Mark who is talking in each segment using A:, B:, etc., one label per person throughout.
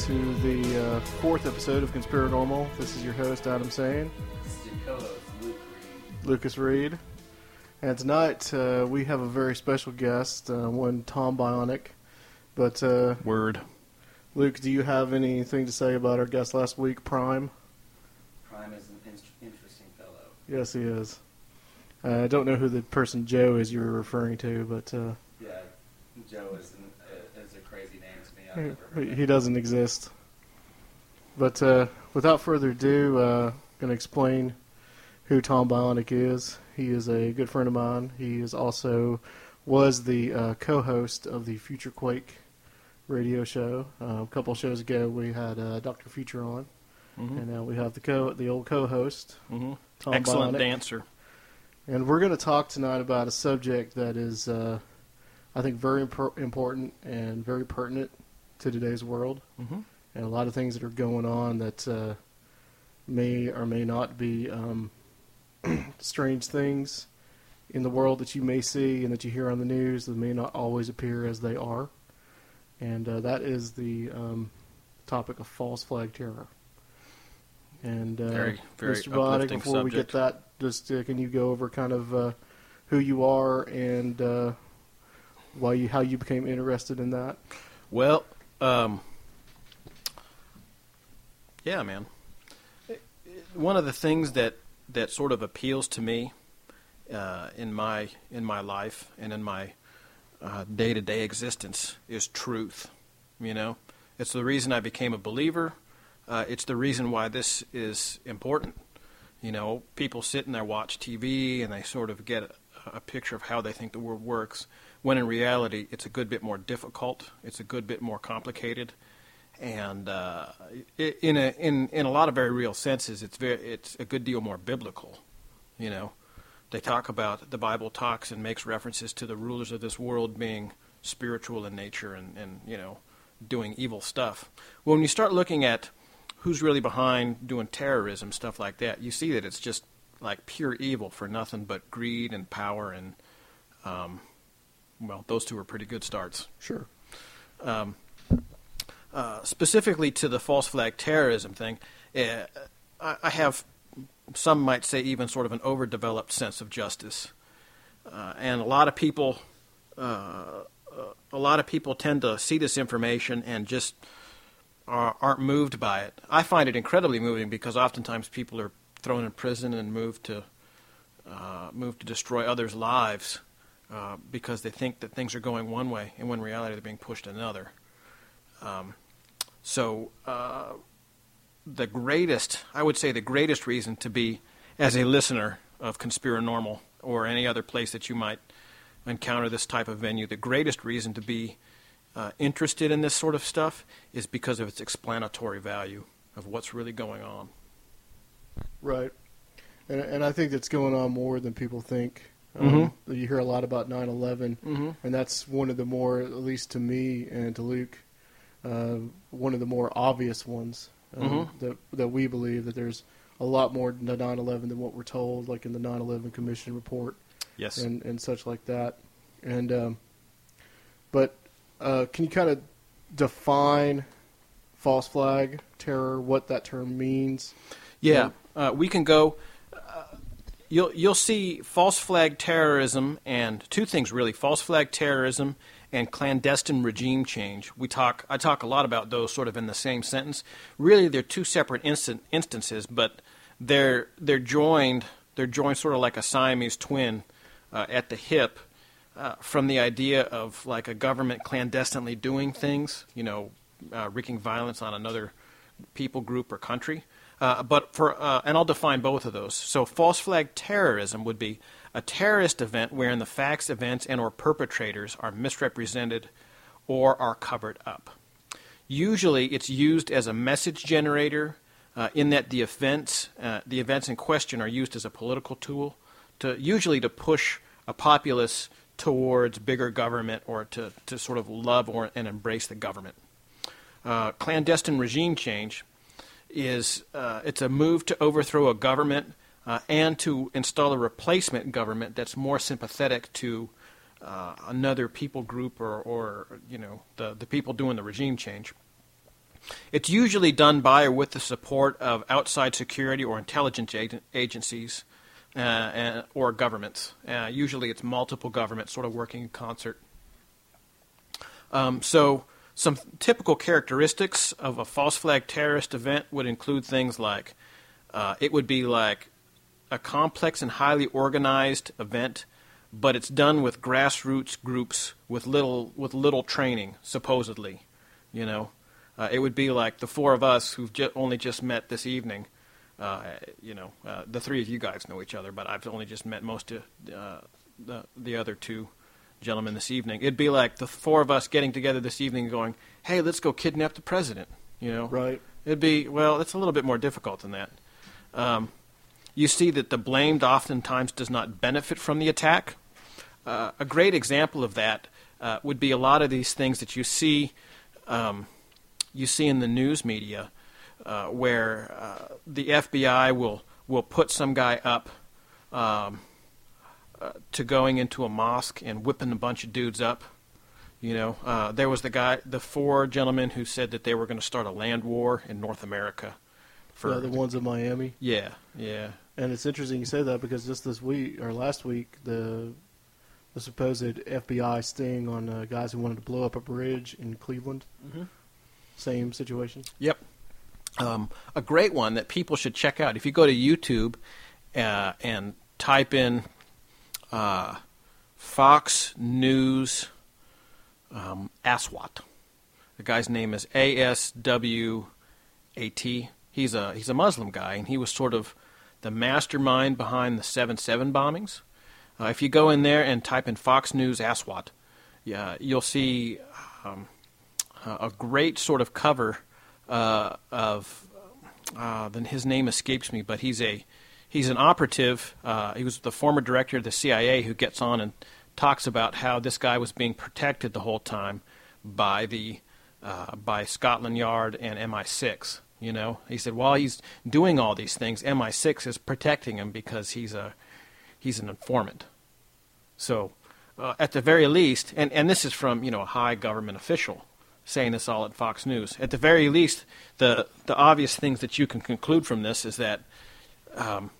A: to the uh, fourth episode of Conspirinormal. This is your host Adam Sane,
B: This is your co-host, Luke Reed.
A: Lucas Reed, and tonight uh, we have a very special guest, uh, one Tom Bionic. But uh,
C: Word.
A: Luke, do you have anything to say about our guest last week, Prime?
B: Prime is an in- interesting fellow.
A: Yes, he is. Uh, I don't know who the person Joe is you were referring to, but uh,
B: Yeah, Joe is, an, uh, is a crazy name to me. I've never heard
A: he, he doesn't exist. But uh, without further ado, uh, going to explain who Tom Bionic is. He is a good friend of mine. He is also was the uh, co-host of the Future Quake radio show. Uh, a couple shows ago, we had uh, Doctor Future on,
C: Mhm.
A: and now we have the co the old co-host
C: Mhm.
A: Tom
C: Excellent
A: Bionic.
C: dancer.
A: And we're going to talk tonight about a subject that is, uh, I think, very impor- important and very pertinent to today's world,
C: Mm-hmm.
A: and a lot of things that are going on that uh, may or may not be um, strange things in the world that you may see and that you hear on the news that may not always appear as they are. And uh, that is the um, topic of false flag terror. And uh,
C: Very, very
A: Mr.
C: Uplifting
A: before we get that, just uh, can you go over kind of uh, who you are and uh, why you how you became interested in that?
C: Well, um, yeah, man. One of the things that that sort of appeals to me uh, in my in my life and in my day to day existence is truth. You know, it's the reason I became a believer. Uh, it's the reason why this is important. You know, people sit and they watch TV and they sort of get a, a picture of how they think the world works, when in reality it's a good bit more difficult. It's a good bit more complicated, and uh, in a in in a lot of very real senses, it's very it's a good deal more biblical. You know, they talk about the Bible talks and makes references to the rulers of this world being spiritual in nature and and you know doing evil stuff. Well, When you start looking at who's really behind doing terrorism stuff like that, you see that it's just like pure evil for nothing but greed and power and um, well, those two are pretty good starts.
A: Sure.
C: Um, uh, specifically to the false flag terrorism thing, uh, I, I have some might say even sort of an overdeveloped sense of justice, uh, and a lot of people, uh, uh, a lot of people tend to see this information and just are, aren't moved by it. I find it incredibly moving because oftentimes people are thrown in prison and moved to uh, moved to destroy others' lives uh, because they think that things are going one way, and when reality they're being pushed another. Um, so, uh, the greatest, I would say, the greatest reason to be, as a listener of Conspirinormal or any other place that you might encounter this type of venue, the greatest reason to be uh, interested in this sort of stuff is because of its explanatory value of what's really going on.
A: Right. And, and I think that's going on more than people think. Um, You hear a lot about 9 11,
C: Mm-hmm.
A: and that's one of the more, at least to me and to Luke, uh, one of the more obvious ones um,
C: Mhm.
A: that, that we believe that there's a lot more to 9 11 than what we're told, like in the 9 11 Commission report
C: Yes.
A: and, and such like that. And um, But uh, can you kind of define false flag terror, what that term means?
C: Yeah, uh, we can go. You'll you'll see false flag terrorism and two things really: false flag terrorism and clandestine regime change. We talk I talk a lot about those sort of in the same sentence. Really, they're two separate instant, instances, but they're they're joined they're joined sort of like a Siamese twin uh, at the hip. Uh, from the idea of like a government clandestinely doing things, you know, uh, wreaking violence on another people group or country. Uh, but for uh, and I'll define both of those. So false flag terrorism would be a terrorist event wherein the facts, events, and or perpetrators are misrepresented or are covered up. Usually, it's used as a message generator uh, in that the events uh, the events in question are used as a political tool to usually to push a populace towards bigger government or to, to sort of love or and embrace the government. Uh, clandestine regime change is uh, it's a move to overthrow a government uh, and to install a replacement government that's more sympathetic to uh, another people group or, or you know the, the people doing the regime change. It's usually done by or with the support of outside security or intelligence agencies uh, and, or governments. Uh, usually it's multiple governments sort of working in concert. Um, so, some typical characteristics of a false flag terrorist event would include things like uh, it would be like a complex and highly organized event, but it's done with grassroots groups with little with little training, supposedly. You know, uh, it would be like the four of us who've ju- only just met this evening. Uh, you know, uh, the three of you guys know each other, but I've only just met most of uh, the the other two gentlemen this evening. It'd be like the four of us getting together this evening, going, "Hey, let's go kidnap the president." You know,
A: right?
C: It'd be well, it's a little bit more difficult than that. Um, you see that the blamed oftentimes does not benefit from the attack. Uh, a great example of that uh, would be a lot of these things that you see um, you see in the news media, uh, where uh, the FBI will will put some guy up um, uh, to going into a mosque and whipping a bunch of dudes up. You know, uh, there was the guy, the four gentlemen who said that they were going to start a land war in North America.
A: For yeah, the ones in Miami.
C: Yeah, yeah.
A: And it's interesting you say that because just this week or last week, the the supposed FBI sting on uh, guys who wanted to blow up a bridge in Cleveland. Mm-hmm. Same situation.
C: Yep. Um, a great one that people should check out. If you go to YouTube uh, and type in uh, Fox News um, Aswat, the guy's name is A S W A T. He's a he's a Muslim guy, and he was sort of the mastermind behind the 7 7 bombings. Uh, if you go in there and type in Fox News Aswat, yeah, you'll see um, a great sort of cover uh, of. Uh, then his name escapes me, but he's a he's an operative. Uh, he was the former director of the CIA who gets on and talks about how this guy was being protected the whole time by the uh, by Scotland Yard and MI6. You know, he said while he's doing all these things, MI6 is protecting him because he's a he's an informant. So, uh, at the very least, and, and this is from you know a high government official saying this all at Fox News. At the very least, the the obvious things that you can conclude from this is that um,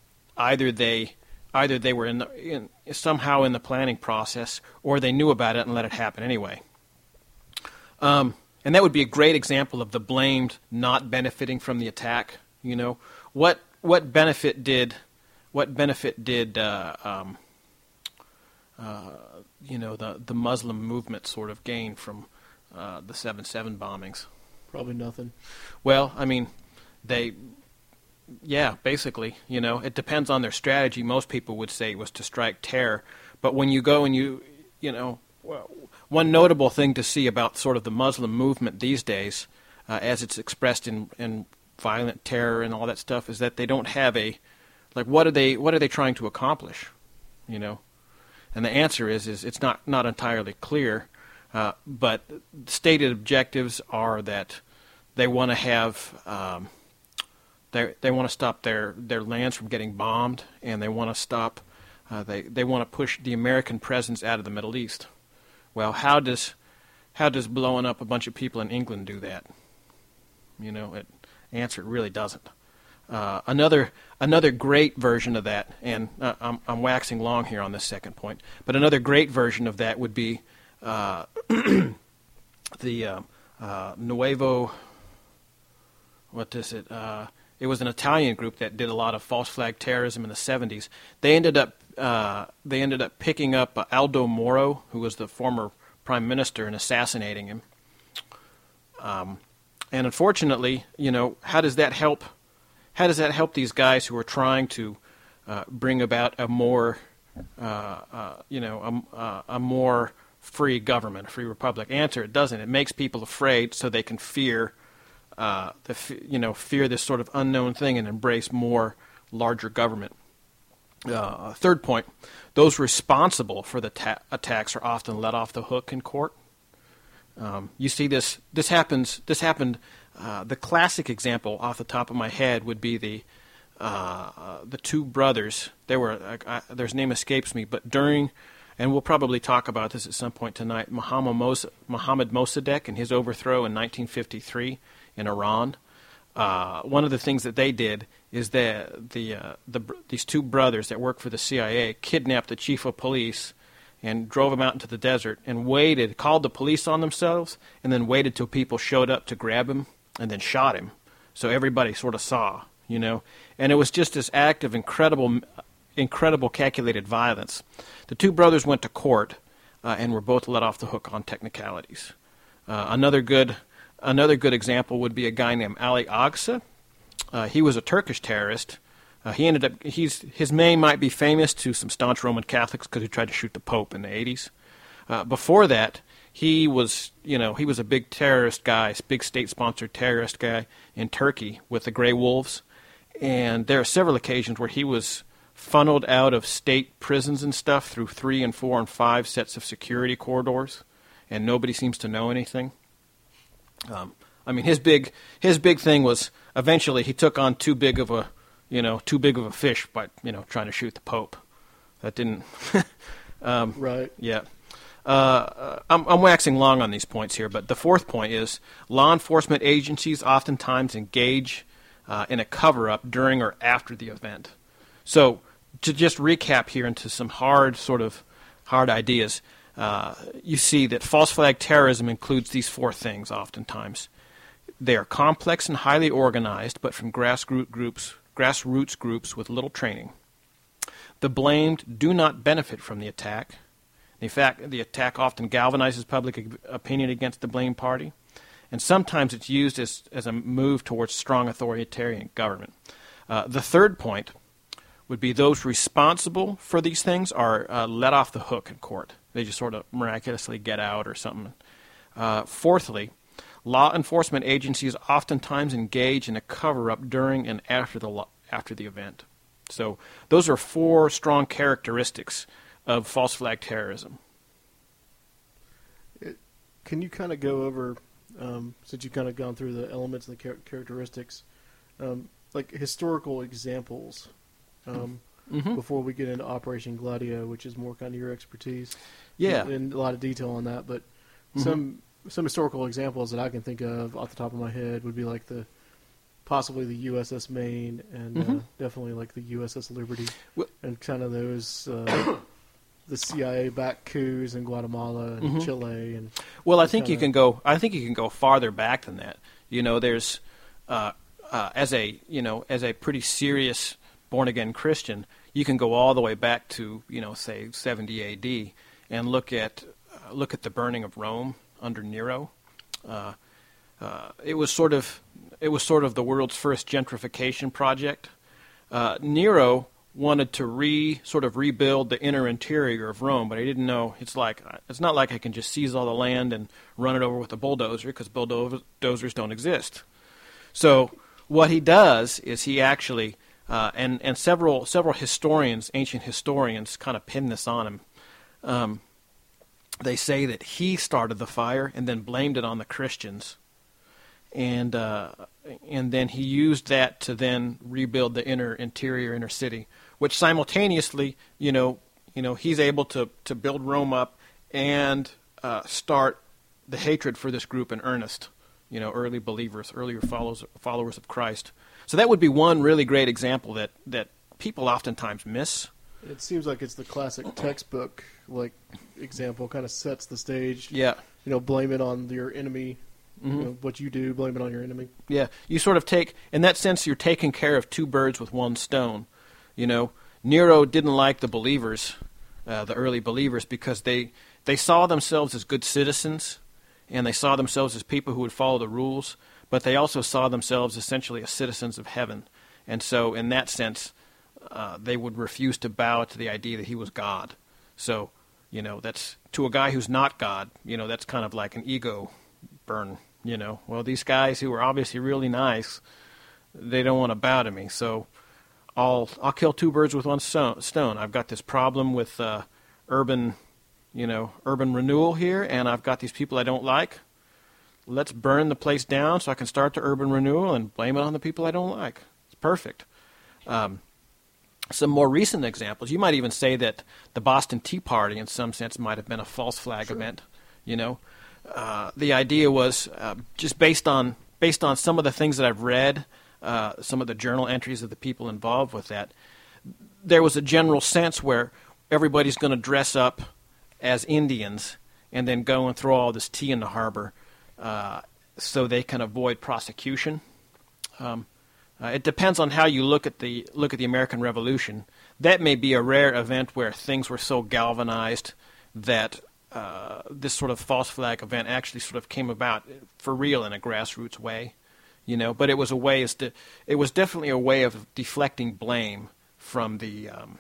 C: either they either they were in, the, in somehow in the planning process, or they knew about it and let it happen anyway. Um, and that would be a great example of the blamed not benefiting from the attack. You know, what what benefit did what benefit did uh, um, uh, you know the the Muslim movement sort of gain from uh, the seven seven bombings?
A: Probably nothing.
C: Well, I mean, they yeah, basically, you know, it depends on their strategy. Most people would say it was to strike terror, but when you go and you you know well, one notable thing to see about sort of the Muslim movement these days, uh, as it's expressed in, in violent terror and all that stuff, is that they don't have a like what are they what are they trying to accomplish, you know? And the answer is is it's not not entirely clear, uh, but stated objectives are that they want to have um, they they want to stop their their lands from getting bombed, and they want to stop uh, they they want to push the American presence out of the Middle East. Well, how does how does blowing up a bunch of people in England do that? You know, it answer it really doesn't. Uh, another another great version of that, and uh, I'm, I'm waxing long here on this second point, but another great version of that would be uh, the uh, uh, Nuevo. What is it? Uh, it was an Italian group that did a lot of false flag terrorism in the 70s. They ended up they ended up picking up Aldo Moro, who was the former prime minister, and assassinating him. Um, and unfortunately, you know, how does that help? How does that help these guys who are trying to uh, bring about a more, uh, uh, you know, a, uh, a, more free government, a free republic? Answer: It doesn't. It makes people afraid, so they can fear, uh, you know, fear this sort of unknown thing and embrace more larger government. Uh, third point: those responsible for the ta- attacks are often let off the hook in court. Um, you see this. This happens. This happened. Uh, the classic example, off the top of my head, would be the uh, the two brothers. They were. their name escapes me, but during, and we'll probably talk about this at some point tonight. Muhammad, Mos- Muhammad Mossadegh and his overthrow in 1953 in Iran. Uh, one of the things that they did is that the, uh, the these two brothers that work for the CIA kidnapped the chief of police and drove him out into the desert and waited, called the police on themselves, and then waited till people showed up to grab him and then shot him. So everybody sort of saw, you know. And it was just this act of incredible, incredible calculated violence. The two brothers went to court uh, and were both let off the hook on technicalities. Uh, another good, another good example would be a guy named Ali Agca. Uh, he was a Turkish terrorist uh, he ended up he's his name might be famous to some staunch Roman Catholics because he tried to shoot the Pope in the 80s. Uh, before that, he was you know he was a big terrorist guy, big state-sponsored terrorist guy in Turkey with the Grey Wolves, and there are several occasions where he was funneled out of state prisons and stuff through three and four and five sets of security corridors, and nobody seems to know anything. Um, I mean, his big his big thing was eventually he took on too big of a you know, too big of a fish by, you know, trying to shoot the Pope. That didn't.
A: um, right.
C: Yeah. Uh, I'm, I'm, waxing long on these points here, but the fourth point is law enforcement agencies oftentimes engage uh, in a cover up during or after the event. So, to just recap here into some hard, sort of hard ideas, uh, you see that false flag terrorism includes these four things oftentimes. They are complex and highly organized, but from grassroots groups grassroots groups with little training. The blamed do not benefit from the attack. In fact, the attack often galvanizes public opinion against the blamed party, and sometimes it's used as, as a move towards strong authoritarian government. Uh, the third point would be those responsible for these things are uh, let off the hook in court. They just sort of miraculously get out or something. Uh, fourthly, Law enforcement agencies oftentimes engage in a cover up during and after the, after the event. So, those are four strong characteristics of false flag terrorism.
A: It, can you kind of go over, um, since you've kind of gone through the elements and the char- characteristics, um, like historical examples um, mm-hmm. before we get into Operation Gladio, which is more kind of your expertise?
C: Yeah.
A: In, a lot of detail on that, but mm-hmm. some some historical examples that I can think of off the top of my head would be like the possibly the USS Maine and uh, mm-hmm. uh, definitely like the USS Liberty well, and kind of those uh, the CIA backed coups in Guatemala and mm-hmm. Chile and
C: well I think you can go I think you can go farther back than that you know there's uh, uh as a you know as a pretty serious born again Christian you can go all the way back to you know say 70 AD and look at uh, look at the burning of Rome under Nero. Uh, uh, it was sort of it was sort of the world's first gentrification project. Uh, Nero wanted to re sort of rebuild the inner interior of Rome, but he didn't know it's like it's not like I can just seize all the land and run it over with a bulldozer because bulldozers don't exist. So what he does is he actually uh, and and several several historians, ancient historians, kind of pin this on him. Um, they say that he started the fire and then blamed it on the Christians, and uh, and then he used that to then rebuild the inner interior inner city, which simultaneously, you know, you know, he's able to to build Rome up and uh, start the hatred for this group in earnest. You know, early believers, earlier followers followers of Christ. So that would be one really great example that that people oftentimes miss.
A: It seems like it's the classic textbook like example, kind of sets the stage.
C: Yeah.
A: You know, blame it on your enemy.
C: Mm-hmm.
A: You know, what you do, blame it on your enemy.
C: Yeah, you sort of take, in that sense, you're taking care of two birds with one stone. You know, Nero didn't like the believers, uh, the early believers, because they they saw themselves as good citizens, and they saw themselves as people who would follow the rules, but they also saw themselves essentially as citizens of heaven, and so in that sense, uh, they would refuse to bow to the idea that he was God. So, you know, that's to a guy who's not God. You know, that's kind of like an ego burn. You know, well, these guys who are obviously really nice, they don't want to bow to me. So, I'll I'll kill two birds with one stone. I've got this problem with uh, urban, you know, urban renewal here, and I've got these people I don't like. Let's burn the place down so I can start the urban renewal and blame it on the people I don't like. It's perfect. Um, some more recent examples, you might even say that the Boston Tea Party, in some sense, might have been a false flag
A: Sure.
C: event. You know, uh, the idea was uh, just based on based on some of the things that I've read, uh, some of the journal entries of the people involved with that. There was a general sense where everybody's going to dress up as Indians and then go and throw all this tea in the harbor uh, so they can avoid prosecution. Um, uh, it depends on how you look at the look at the American Revolution. That may be a rare event where things were so galvanized that uh, this sort of false flag event actually sort of came about for real in a grassroots way, you know. But it was a way as it was definitely a way of deflecting blame from the um,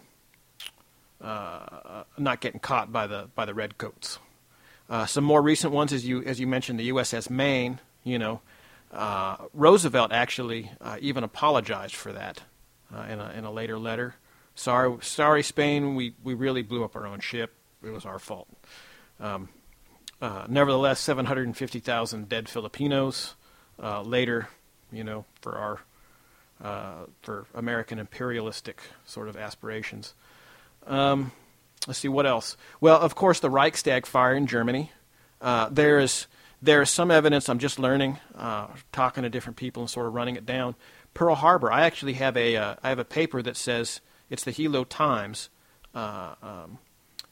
C: uh, not getting caught by the by the redcoats. Uh, some more recent ones, as you as you mentioned, the USS Maine. You know, uh, Roosevelt actually uh, even apologized for that uh, in a in a later letter. Sorry, sorry, Spain. We we really blew up our own ship. It was our fault. Um, uh, nevertheless, 750,000 dead Filipinos. Uh, later, you know, for our for American imperialistic sort of aspirations. Um, let's see what else. Well, of course, the Reichstag fire in Germany. Uh, there is there is some evidence. I'm just learning, uh, talking to different people and sort of running it down. Pearl Harbor. I actually have a uh, I have a paper that says it's the Hilo Times. Uh, um,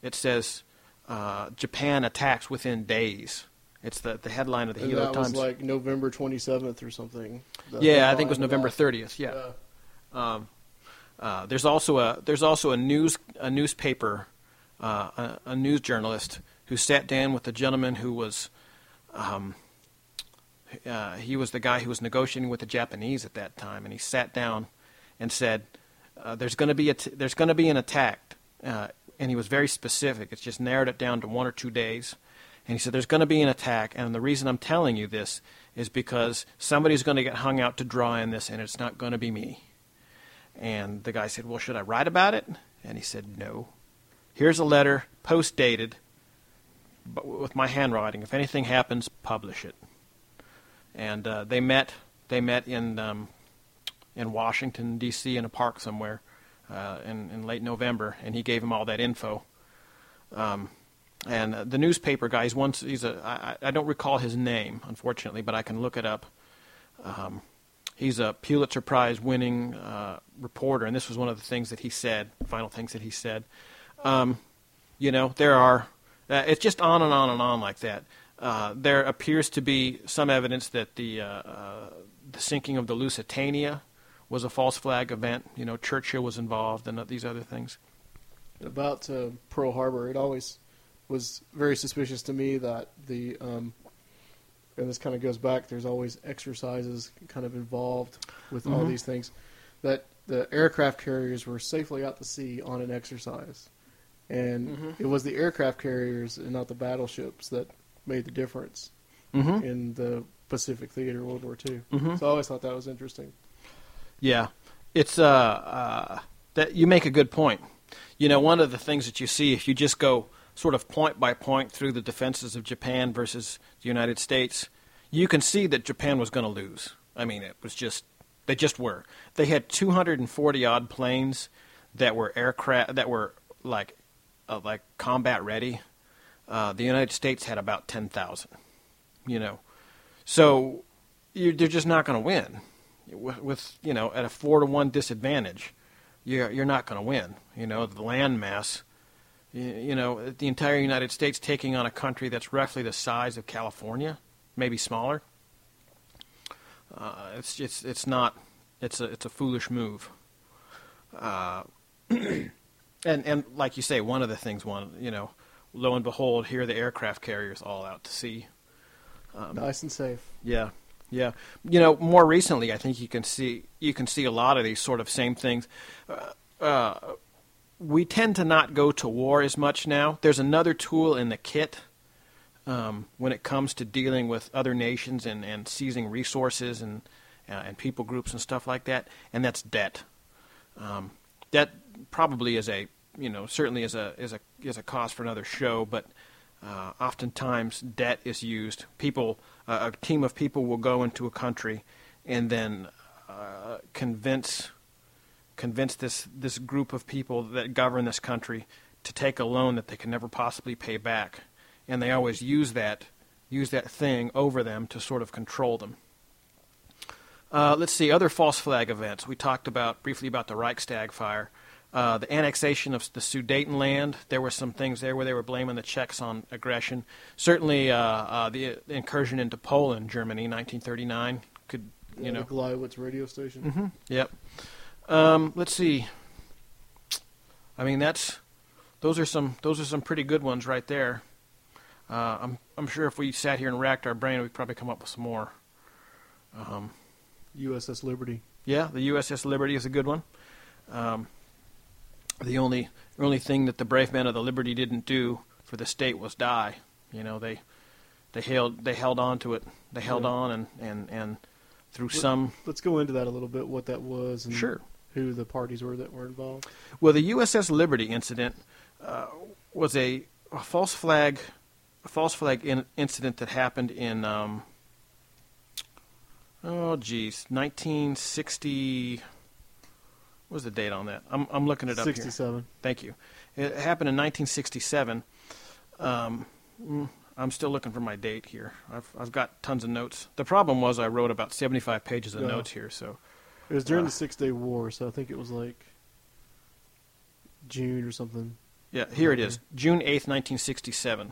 C: it says uh, Japan attacks within days. It's the the headline of the
A: And
C: Hilo
A: that
C: Times.
A: was like November 27th or something.
C: Yeah, I think it was November
A: that.
C: 30th. Yeah.
A: Yeah.
C: Um, uh, there's also a there's also a news a newspaper uh, a, a news journalist who sat down with the gentleman who was um, uh, he was the guy who was negotiating with the Japanese at that time, and he sat down and said, uh, "There's going to be a t- there's going to be an attack," uh, and he was very specific. It's just narrowed it down to one or two days, and he said, "There's going to be an attack, and the reason I'm telling you this is because somebody's going to get hung out to dry in this, and it's not going to be me." And the guy said, Well, should I write about it? And he said, No. Here's a letter, post dated, with my handwriting. If anything happens, publish it. And uh, they met. They met in um, in Washington D.C. in a park somewhere uh, in in late November, and he gave him all that info. Um, and uh, the newspaper guy, once he's a I, I I don't recall his name unfortunately, but I can look it up. Um, he's a Pulitzer Prize winning uh, reporter, and this was one of the things that he said, final things that he said. Um, you know, there are, uh, it's just on and on and on like that. Uh, there appears to be some evidence that the, uh, uh, the sinking of the Lusitania was a false flag event. You know, Churchill was involved and these other things.
A: About uh, Pearl Harbor, it always was very suspicious to me that the, um, and this kind of goes back. There's always exercises kind of involved with all
C: Mhm.
A: these things. That the aircraft carriers were safely out to sea on an exercise, and
C: Mhm.
A: it was the aircraft carriers and not the battleships that made the difference
C: Mm-hmm.
A: in the Pacific theater World War II.
C: Mhm.
A: So I always thought that was interesting.
C: Yeah, it's uh, uh, that you make a good point. You know, one of the things that you see if you just go sort of point by point through the defenses of Japan versus the United States, you can see that Japan was going to lose. I mean, it was just they just were. They had 240 odd planes that were aircraft that were like uh, like combat ready. Uh, the United States had about 10,000. You know, so you, they're just not going to win with, with you know at a four to one disadvantage, you're you're not going to win. You know the land mass. You, you know the entire United States taking on a country that's roughly the size of California, maybe smaller. Uh, it's it's it's not. It's a it's a foolish move. Uh, and and like you say, one of the things, one you know, lo and behold, here are the aircraft carriers all out to sea. Um,
A: nice and safe.
C: Yeah, yeah. You know, more recently, I think you can see you can see a lot of these sort of same things. Uh, uh, we tend to not go to war as much now. There's another tool in the kit um, when it comes to dealing with other nations and, and seizing resources and uh, and people groups and stuff like that, and that's debt. Um, that probably is a you know certainly is a is a is a cause for another show, but uh, oftentimes debt is used. People, uh, a team of people will go into a country and then uh, convince convince this this group of people that govern this country to take a loan that they can never possibly pay back, and they always use that use that thing over them to sort of control them. Uh, let's see other false flag events. We talked about briefly about the Reichstag fire. Uh, the annexation of the Sudetenland, there were some things there where they were blaming the Czechs on aggression. Certainly, uh, uh, the incursion into Poland, Germany, 1939, could you
A: yeah,
C: know.
A: the Gleiwitz radio station.
C: Mm-hmm. Yep. Um, let's see. I mean, that's those are some those are some pretty good ones right there. Uh, I'm I'm sure if we sat here and racked our brain, we'd probably come up with some more. Um,
A: USS Liberty.
C: yeah, the USS Liberty is a good one. Um, the only only thing that the brave men of the Liberty didn't do for the state was die. You know, they they held they held on to it. They held
A: Yeah.
C: on and and and through
A: What-
C: some
A: Let's go into that a little bit. What that was and
C: Sure.
A: who the parties were that were involved.
C: Well, the USS Liberty incident uh, was a, a false flag, a false flag in, incident that happened in, um, oh geez, 1960. What was the date on that? I'm I'm looking it up here.
A: Sixty-seven.
C: Thank you. It happened in 1967. Um, mm, I'm still looking for my date here. I've I've got tons of notes. The problem was I wrote about 75 pages of
A: Yeah.
C: notes here, so
A: It was during
C: Uh.
A: the Six Day War, so I think it was like June or something.
C: Yeah, here it is. June 8th, 1967.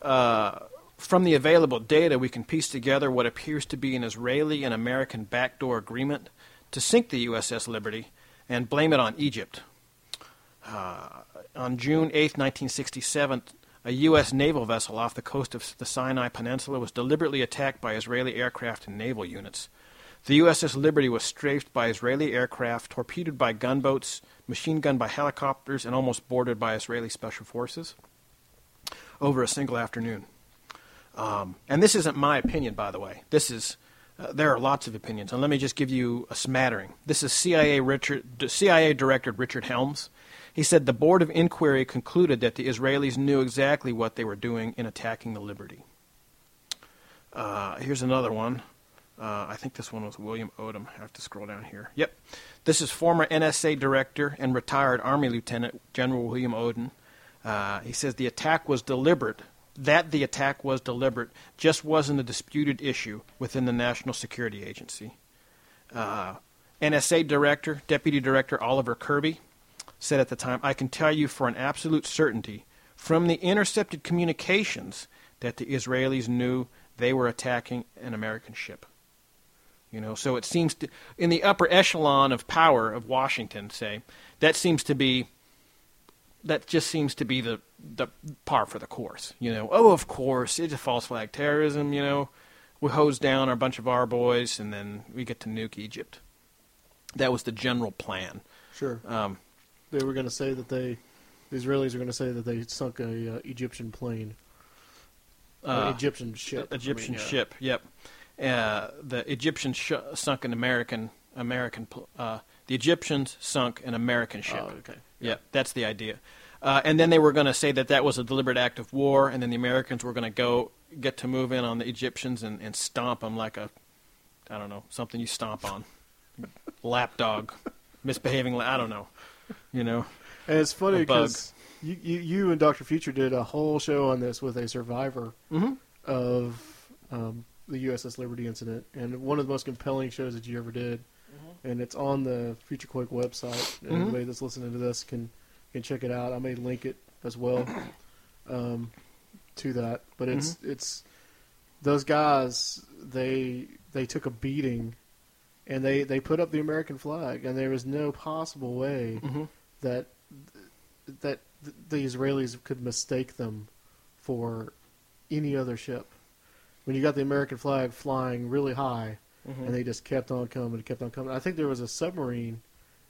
C: Uh, from the available data, we can piece together what appears to be an Israeli and American backdoor agreement to sink the USS Liberty and blame it on Egypt. Uh, on June 8th, 1967, a U.S. naval vessel off the coast of the Sinai Peninsula was deliberately attacked by Israeli aircraft and naval units. The USS Liberty was strafed by Israeli aircraft, torpedoed by gunboats, machine gunned by helicopters, and almost boarded by Israeli special forces over a single afternoon. Um, and this isn't my opinion, by the way. This is there are lots of opinions, and let me just give you a smattering. This is CIA Richard, CIA Director Richard Helms. He said the Board of Inquiry concluded that the Israelis knew exactly what they were doing in attacking the Liberty. Uh, here's another one. Uh, I think this one was William Odom. I have to scroll down here. Yep. This is former NSA director and retired Army Lieutenant General William Odom. Uh, he says the attack was deliberate. That the attack was deliberate just wasn't a disputed issue within the National Security Agency. Uh, NSA Director, Deputy Director Oliver Kirby, said at the time, I can tell you for an absolute certainty from the intercepted communications that the Israelis knew they were attacking an American ship. You know, so it seems to, in the upper echelon of power of Washington, say, that seems to be, that just seems to be the, the par for the course. You know, oh, of course, it's a false flag terrorism, you know, we hose down a bunch of our boys and then we get to nuke Egypt. That was the general plan.
A: Sure.
C: Um,
A: They were going to say that they, the Israelis are going to say that they sunk a uh, Egyptian plane, uh, Egyptian ship. I
C: Egyptian
A: mean, yeah.
C: ship. Yep. Uh, the Egyptians sh- sunk an American American. pl- Uh, the Egyptians sunk an American ship.
A: Oh, okay.
C: Yeah, that's the idea. Uh, and then they were going to say that that was a deliberate act of war, and then the Americans were going to go get to move in on the Egyptians and, and stomp them like a, I don't know, something you stomp on, lapdog, misbehaving. I don't know, you know.
A: And it's funny because you, you, you and Doctor Future did a whole show on this with a survivor
C: Mm-hmm.
A: of um, the USS Liberty incident, and one of the most compelling shows that you ever did. And it's on the Future Quake website.
C: Mhm.
A: Anybody that's listening to this can can check it out. I may link it as well um, to that. But it's it's those guys. They they took a beating, and they they put up the American flag, and there was no possible way
C: hmm
A: that that the Israelis could mistake them for any other ship. When you got the American flag flying really high,
C: Mm-hmm.
A: and they just kept on coming and kept on coming. I think there was a submarine,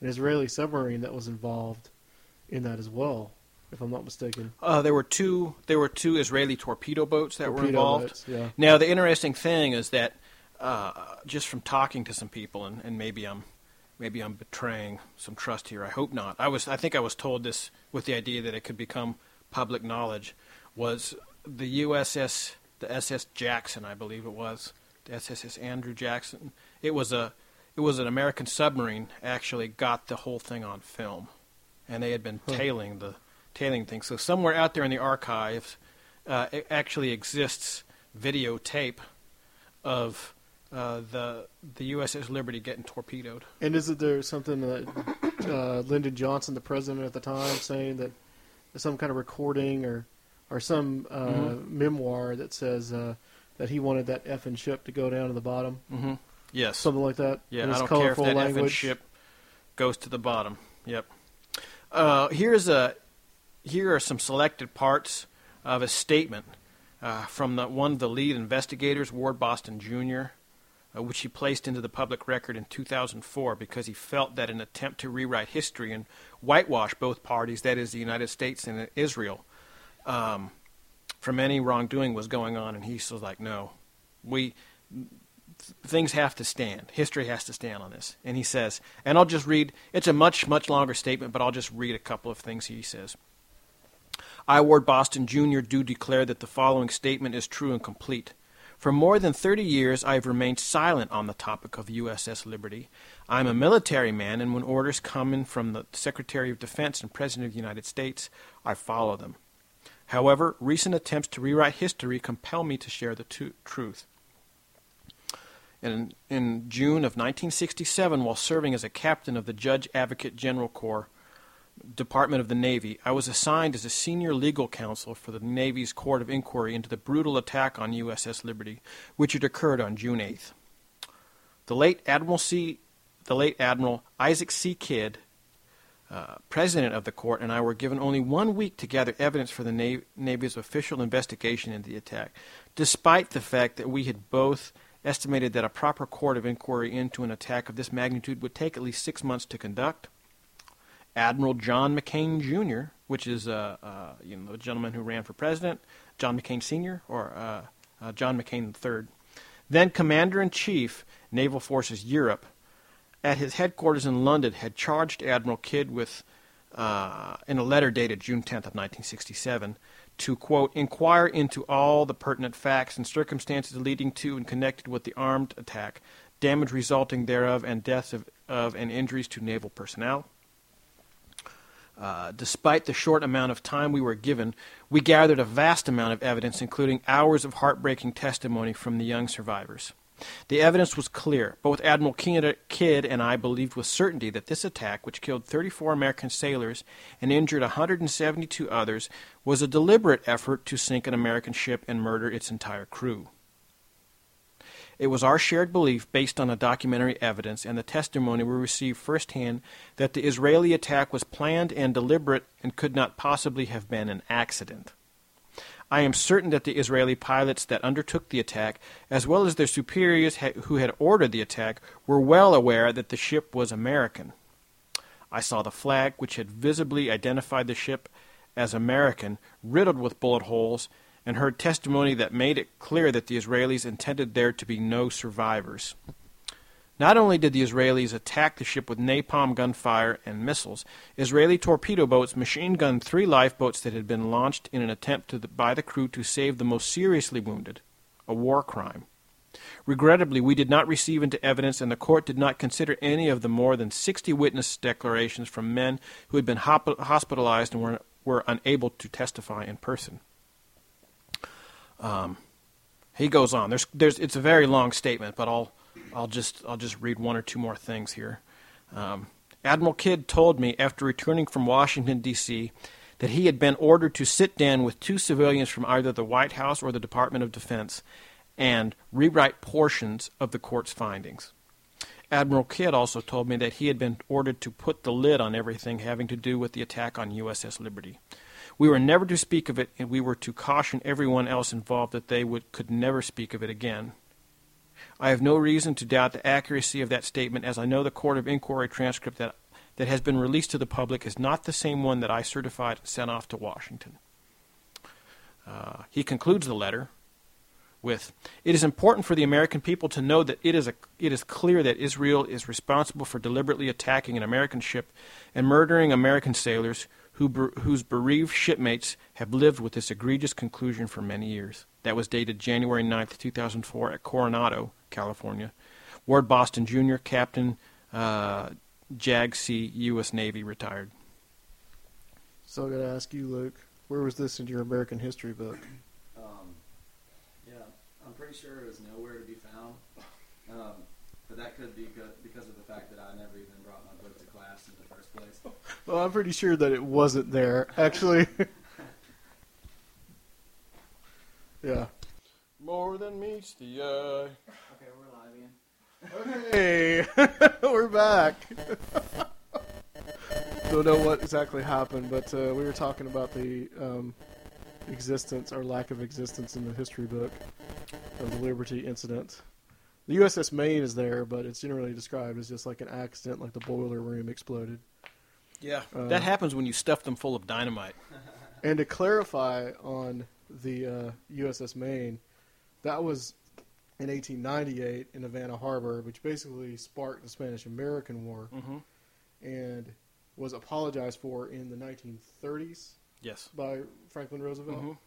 A: an Israeli submarine that was involved in that as well, if I'm not mistaken.
C: Uh, there were two. There were two Israeli torpedo boats that were involved.
A: boats, yeah.
C: Now, the interesting thing is that uh, just from talking to some people, and, and maybe I'm maybe I'm betraying some trust here. I hope not. I was. I think I was told this with the idea that it could become public knowledge. Was the USS the SS Jackson? I believe it was the SSS Andrew Jackson. It was a it was an American submarine. Actually, got the whole thing on film, and they had been tailing the tailing thing. So somewhere out there in the archives, uh, it actually exists videotape of uh, the the USS Liberty getting torpedoed.
A: And isn't there something that uh, Lyndon Johnson, the president at the time, saying that some kind of recording or or some uh,
C: Mhm.
A: memoir that says uh, that he wanted that effing ship to go down to the bottom,
C: Mm-hmm. Yes.
A: something like that.
C: yeah, I don't care if that effing ship goes to the bottom. Yep. Uh, here's a here are some selected parts of a statement uh, from the, one of the lead investigators, Ward Boston Jr., uh, which he placed into the public record in 2004 because he felt that an attempt to rewrite history and whitewash both parties, that is, the United States and Israel, um, from any wrongdoing was going on, and he was like, no, we things have to stand. History has to stand on this. And he says, and I'll just read, it's a much, much longer statement, but I'll just read a couple of things he says. I, Ward Boston Jr., do declare that the following statement is true and complete. For more than 30 years, I have remained silent on the topic of USS Liberty. I am a military man, and when orders come in from the Secretary of Defense and President of the United States, I follow them. However, recent attempts to rewrite history compel me to share the tu- truth. In, in June of 1967, while serving as a captain of the Judge Advocate General Corps, Department of the Navy, I was assigned as a senior legal counsel for the Navy's Court of Inquiry into the brutal attack on USS Liberty, which had occurred on June 8th. The late Admiral C. The late Admiral Isaac C. Kidd, uh, president of the court, and I were given only one week to gather evidence for the Na- Navy's official investigation into the attack, despite the fact that we had both estimated that a proper court of inquiry into an attack of this magnitude would take at least six months to conduct. Admiral John McCain Jr., which is uh, uh, you know the gentleman who ran for president, John McCain Sr. or uh, uh, John McCain III, then Commander in Chief, Naval Forces Europe, at his headquarters in London, had charged Admiral Kidd with, uh, in a letter dated June 10th of 1967, to quote inquire into all the pertinent facts and circumstances leading to and connected with the armed attack, damage resulting thereof, and deaths of, of and injuries to naval personnel. Uh, despite the short amount of time we were given, we gathered a vast amount of evidence, including hours of heartbreaking testimony from the young survivors. The evidence was clear. Both Admiral Kidd and I believed with certainty that this attack, which killed 34 American sailors and injured 172 others, was a deliberate effort to sink an American ship and murder its entire crew. It was our shared belief, based on the documentary evidence and the testimony we received firsthand, that the Israeli attack was planned and deliberate and could not possibly have been an accident. I am certain that the Israeli pilots that undertook the attack, as well as their superiors ha- who had ordered the attack, were well aware that the ship was American. I saw the flag, which had visibly identified the ship as American, riddled with bullet holes, and heard testimony that made it clear that the Israelis intended there to be no survivors. Not only did the Israelis attack the ship with napalm gunfire and missiles, Israeli torpedo boats machine gunned three lifeboats that had been launched in an attempt the, by the crew to save the most seriously wounded, a war crime. Regrettably, we did not receive into evidence, and the court did not consider any of the more than 60 witness declarations from men who had been hop- hospitalized and were, were unable to testify in person. Um, he goes on. There's, there's, it's a very long statement, but I'll, I'll just, I'll just read one or two more things here. Um, Admiral Kidd told me after returning from Washington D.C. that he had been ordered to sit down with two civilians from either the White House or the Department of Defense and rewrite portions of the court's findings. Admiral Kidd also told me that he had been ordered to put the lid on everything having to do with the attack on USS Liberty. We were never to speak of it, and we were to caution everyone else involved that they would, could never speak of it again. I have no reason to doubt the accuracy of that statement, as I know the Court of Inquiry transcript that, that has been released to the public is not the same one that I certified and sent off to Washington. Uh, he concludes the letter with It is important for the American people to know that it is, a, it is clear that Israel is responsible for deliberately attacking an American ship and murdering American sailors who, whose bereaved shipmates have lived with this egregious conclusion for many years. That was dated January 9th, 2004, at Coronado, California. Ward Boston Jr., Captain, uh, JAG C, U.S. Navy, retired.
A: So I got to ask you, Luke, where was this in your American history book?
B: Um, yeah, I'm pretty sure it was nowhere to be found. Um, but that could be good because of the fact that I never even brought my book to class in the first place.
A: Well, I'm pretty sure that it wasn't there, actually. yeah.
C: More than meets the eye.
B: Okay, we're live again.
A: Hey, we're back. Don't know what exactly happened, but uh, we were talking about the um, existence or lack of existence in the history book of the Liberty incident. The USS Maine is there, but it's generally described as just like an accident, like the boiler room exploded.
C: Yeah,
A: Uh,
C: that happens when you stuff them full of dynamite.
A: And to clarify on the uh, USS Maine, that was in 1898 in Havana Harbor, which basically sparked the Spanish-American War,
C: Mm-hmm.
A: and was apologized for in the 1930s
C: Yes.
A: by Franklin Roosevelt.
C: Mhm.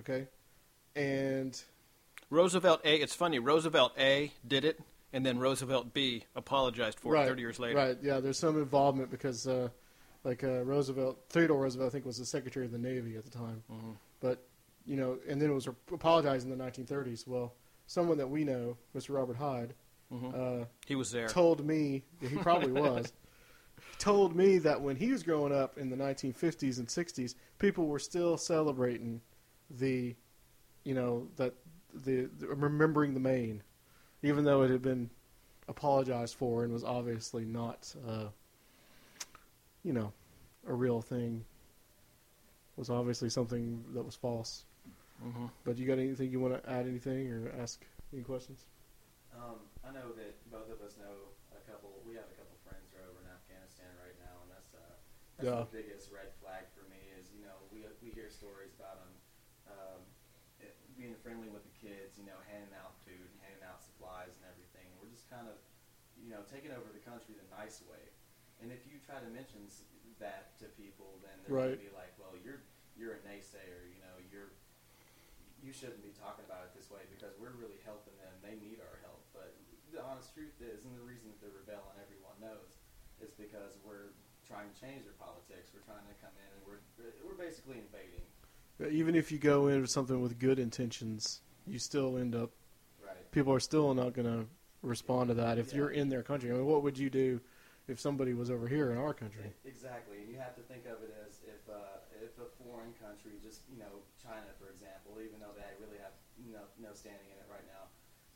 A: Okay, and
C: Roosevelt A. It's funny. Roosevelt A. did it, and then Roosevelt B. apologized for it 30 years later.
A: right, yeah, there's some involvement because, uh, like uh, Roosevelt, Theodore Roosevelt, I think was the Secretary of the Navy at the time,
C: Mhm.
A: but you know, and then it was apologized in the 1930s. Well, someone that we know, Mr. Robert Hyde,
C: Mhm.
A: uh,
C: He was there.
A: told me yeah, he probably was told me that when he was growing up in the 1950s and 60s people were still celebrating the you know that the, the remembering the Maine even though it had been apologized for and was obviously not uh, you know a real thing was obviously something that was false
C: Mhm.
A: but you got anything you want to add anything or ask any questions
B: Um, I know that both of us know a couple. We have a couple friends who are over in Afghanistan right now, and that's uh, that's
A: Yeah.
B: the biggest red flag for me. Is you know we we hear stories about them um, it, being friendly with the kids, you know, handing out food, and handing out supplies and everything. We're just kind of you know taking over the country the nice way. And if you try to mention that to people, then they're
A: Right.
B: going to be like, "Well, you're you're a naysayer. You know, you're you shouldn't be talking about it this way because we're really helping them. They need our help. But the honest truth is, and the reason that they're rebelling, everyone knows, is because we're trying to change their politics. We're trying to come in and we're we're basically invading.
A: even if you go in with something with good intentions you still end up
B: Right.
A: people are still not going to respond to that if you're in their country. I mean, what would you do if somebody was over here in our country?
B: Exactly, and you have to think of it as if uh, if a foreign country, just you know, China, for example, even though they really have no no standing in it right now,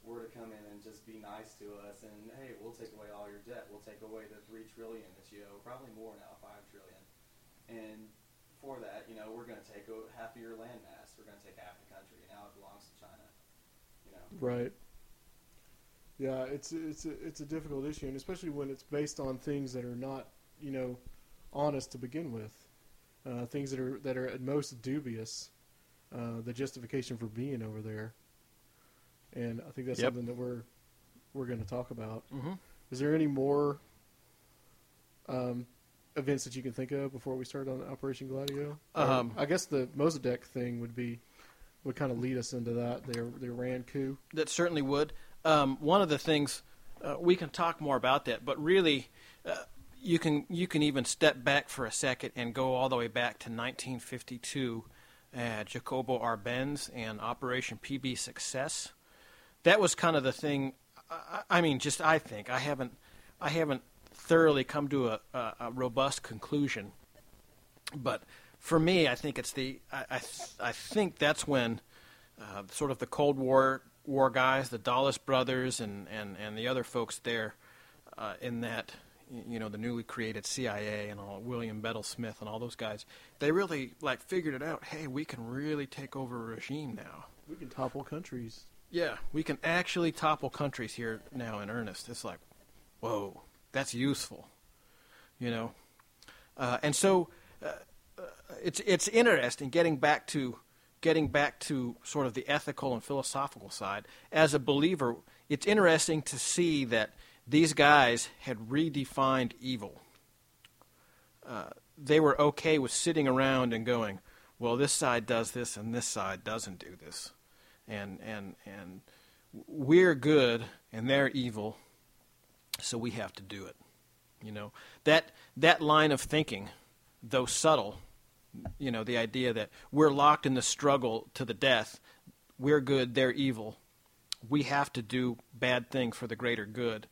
B: were to come in and just be nice to us, and hey, we'll take away all your debt, we'll take away the three trillion that you owe, probably more now, five trillion, and for that, you know, we're going to take half of your land mass, we're going to take half the country, now it belongs to China, you know.
A: Right. Yeah, it's it's a, it's a difficult issue, and especially when it's based on things that are not, you know, honest to begin with, uh, things that are that are at most dubious. Uh, the justification for being over there, and I think that's
C: Yep.
A: something that we're we're going to talk about.
C: Mhm.
A: Is there any more um, events that you can think of before we start on Operation Gladio?
C: Um,
A: I guess the Mossadegh thing would be would kind of lead us into that. The the Iran coup.
C: That certainly would. Um, one of the things uh, we can talk more about that, but really, uh, you can you can even step back for a second and go all the way back to 1952 uh, Jacobo Arbenz and Operation PB Success. That was kind of the thing. I, I mean, just I think I haven't I haven't thoroughly come to a, a, a robust conclusion, but for me, I think it's the I I, th- I think that's when uh, sort of the Cold War war guys, the Dulles brothers, and, and, and the other folks there uh, in that you know the newly created CIA and all William Bedell Smith and all those guys, they really like figured it out. Hey, we can really take over a regime now.
A: We can topple countries.
C: Yeah, we can actually topple countries here now in earnest. It's like, whoa, that's useful, you know. Uh, and so uh, uh, it's it's interesting getting back to getting back to sort of the ethical and philosophical side. As a believer, it's interesting to see that these guys had redefined evil. Uh, they were okay with sitting around and going, well, this side does this and this side doesn't do this. And, and, and we're good and they're evil, so we have to do it. You know, that, that line of thinking, though subtle, you know, the idea that we're locked in the struggle to the death, we're good, they're evil, we have to do bad things for the greater good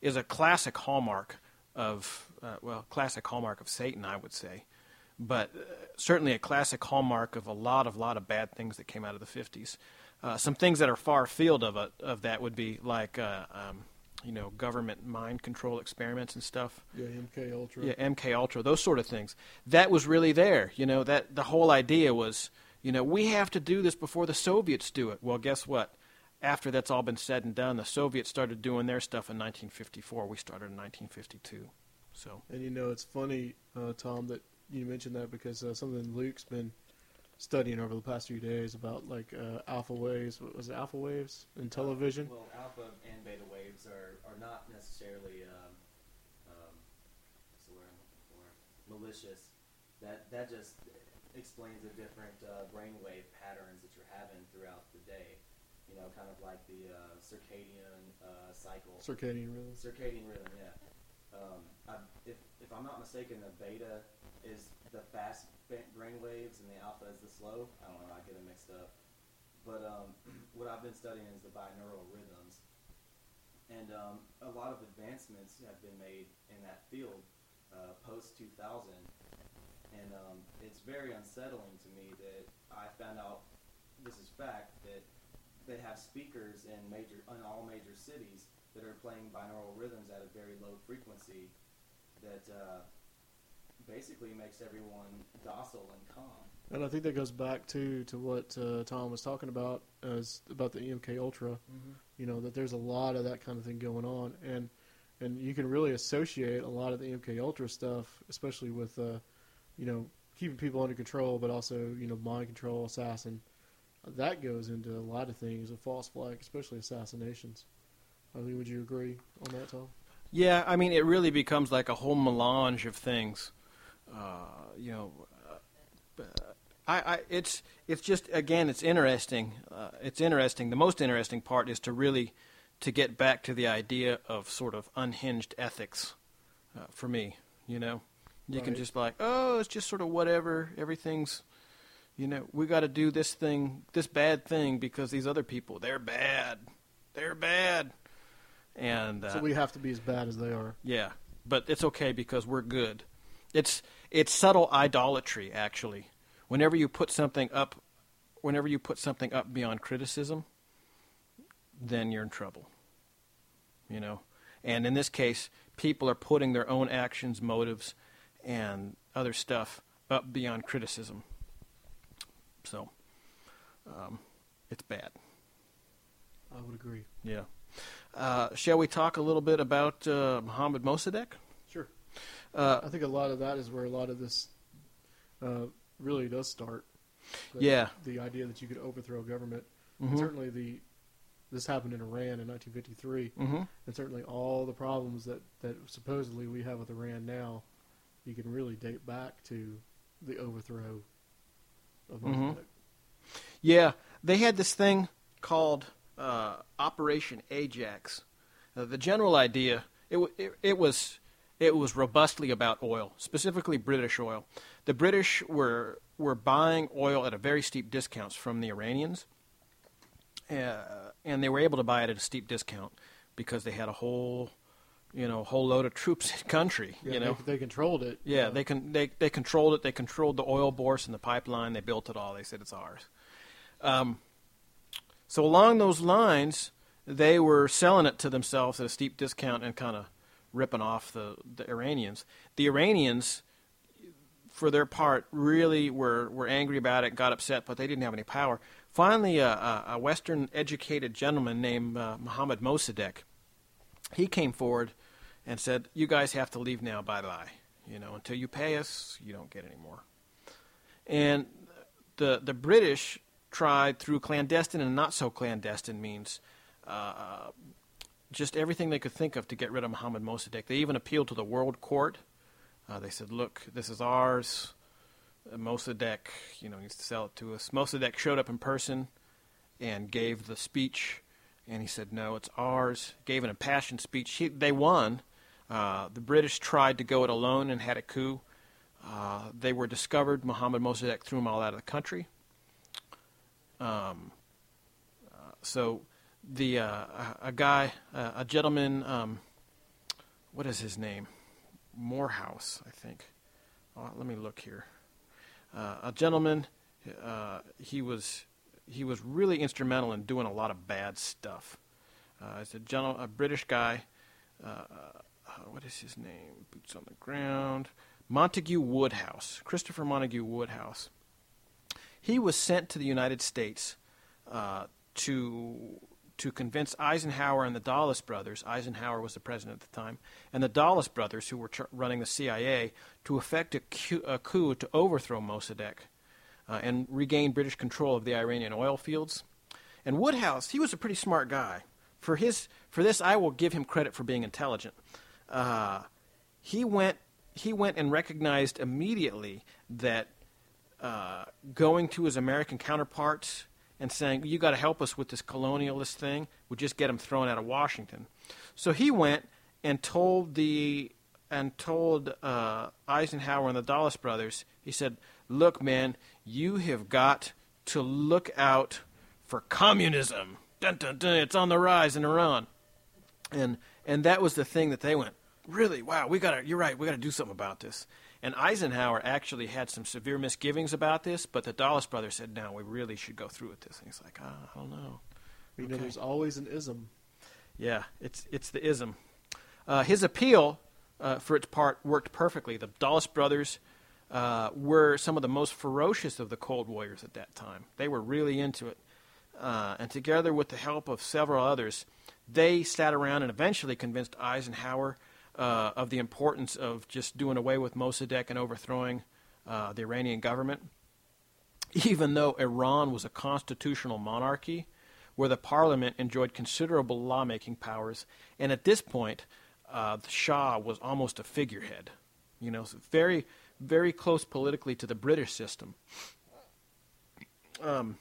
C: is a classic hallmark of, uh, well, classic hallmark of Satan, I would say, but uh, certainly a classic hallmark of a lot of lot of bad things that came out of the 50s. Uh, some things that are far afield of a, of that would be like, uh, um, you know, government mind control experiments and stuff.
A: Yeah, MK Ultra.
C: Yeah, MK Ultra, those sort of things. That was really there. You know, that the whole idea was, you know, we have to do this before the Soviets do it. Well, guess what? After that's all been said and done, the Soviets started doing their stuff in 1954. We started in 1952. So.
A: And you know, it's funny, uh, Tom, that you mentioned that because uh, something Luke's been studying over the past few days about like uh, alpha waves. What was it alpha waves in television?
B: Well, alpha and beta waves are, are not necessarily um, um, what's the word I'm looking for? Malicious. That that just explains the different uh, brainwave patterns that you're having throughout the day you know, kind of like the uh, circadian uh, cycle.
A: Circadian rhythm.
B: Circadian rhythm, yeah. Um, I, if, if I'm not mistaken, the beta is the fast brain waves and the alpha is the slow. I don't know, I get them mixed up. But um, what I've been studying is the binaural rhythms. And um, a lot of advancements have been made in that field uh, post 2000. And um, it's very unsettling to me that I found out, this is fact, that they have speakers in major in all major cities that are playing binaural rhythms at a very low frequency that uh, basically makes everyone docile and calm.
A: And I think that goes back to to what uh, Tom was talking about as about the MK Ultra. Mm-hmm. You know that there's a lot of that kind of thing going on, and and you can really associate a lot of the MK Ultra stuff, especially with uh, you know keeping people under control, but also you know mind control, assassin, that goes into a lot of things, a false flag, especially assassinations. I mean, would you agree on that, Tom?
C: Yeah, I mean, it really becomes like a whole melange of things. Uh, you know, uh, I, I, it's it's just again, it's interesting. Uh, it's interesting. The most interesting part is to really to get back to the idea of sort of unhinged ethics. Uh, for me, you know, you right. can just like, oh, it's just sort of whatever. Everything's you know, we got to do this thing, this bad thing, because these other people, they're bad. They're bad. And uh,
A: so we have to be as bad as they are.
C: Yeah, but it's okay because we're good. It's it's subtle idolatry, actually. Whenever you put something up, whenever you put something up beyond criticism, then you're in trouble. You know, and in this case, people are putting their own actions, motives, and other stuff up beyond criticism. So um, it's bad.
A: I would agree.
C: Yeah. Uh, shall we talk a little bit about uh, Mohammad Mossadegh?
A: Sure. Uh, I think a lot of that is where a lot of this uh, really does start.
C: The, yeah.
A: The idea that you could overthrow a government. Mm-hmm. Certainly, the this happened in Iran in 1953, mm-hmm. and certainly all the problems that, that supposedly we have with Iran now, you can really date back to the overthrow of mm-hmm.
C: Yeah, they had this thing called uh, Operation Ajax. Uh, the general idea it, it, it was it was robustly about oil, specifically British oil. The British were were buying oil at a very steep discounts from the Iranians, uh, and they were able to buy it at a steep discount because they had a whole, you know, whole load of troops in country.
A: Yeah,
C: you know,
A: they, they controlled it.
C: yeah, they can they they controlled it. They controlled the oil bores and the pipeline. They built it all. They said it's ours. Um, so along those lines, they were selling it to themselves at a steep discount and kind of ripping off the the Iranians. The Iranians, for their part, really were were angry about it, got upset, but they didn't have any power. Finally, a, a, a Western educated gentleman named uh, Mohammed Mossadegh, he came forward and said, "You guys have to leave now. Bye bye. You know, until you pay us, you don't get any more." And the the British tried through clandestine and not so clandestine means uh, just everything they could think of to get rid of Mohammed Mossadegh. They even appealed to the World Court. Uh, they said, "Look, this is ours." Uh, Mossadegh, you know, needs to sell it to us. Mossadegh showed up in person and gave the speech, and he said, "No, it's ours." Gave an impassioned speech. He, they won. Uh, the British tried to go it alone and had a coup. Uh, they were discovered. Mohammed Mossadegh threw them all out of the country. Um, uh, so the uh, a, a guy, a gentleman, um, what is his name? Morehouse, I think. Uh, let me look here. A gentleman, he was he was really instrumental in doing a lot of bad stuff. Uh, it's a gentle, a British guy. Uh, what is his name? Boots on the ground. Montague Woodhouse, Christopher Montague Woodhouse. He was sent to the United States uh, to to convince Eisenhower and the Dulles brothers. Eisenhower was the president at the time, and the Dulles brothers, who were ch- running the CIA, to effect a coup, a coup to overthrow Mossadegh uh, and regain British control of the Iranian oil fields. And Woodhouse, he was a pretty smart guy. For his for this, I will give him credit for being intelligent. Uh, he went he went and recognized immediately that uh, going to his American counterparts and saying, "You got to help us with this colonialist thing," would just get him thrown out of Washington. So he went and told the and told uh, Eisenhower and the Dulles brothers. He said, "Look, man, you have got to look out for communism. Dun, dun, dun, it's on the rise in Iran." And and that was the thing that they went, "Really? Wow, we got to. You're right. We got to do something about this." And Eisenhower actually had some severe misgivings about this, but the Dulles brothers said, "No, we really should go through with this." And he's like, oh, "I don't know."
A: You know, there's always an ism.
C: Yeah, it's it's the ism. Uh, his appeal, uh, for its part, worked perfectly. The Dulles brothers uh, were some of the most ferocious of the Cold Warriors at that time. They were really into it, uh, and together with the help of several others, they sat around and eventually convinced Eisenhower uh, of the importance of just doing away with Mossadegh and overthrowing uh, the Iranian government. Even though Iran was a constitutional monarchy, where the parliament enjoyed considerable lawmaking powers, and at this point, uh, the Shah was almost a figurehead. You know, very, very close politically to the British system. Um,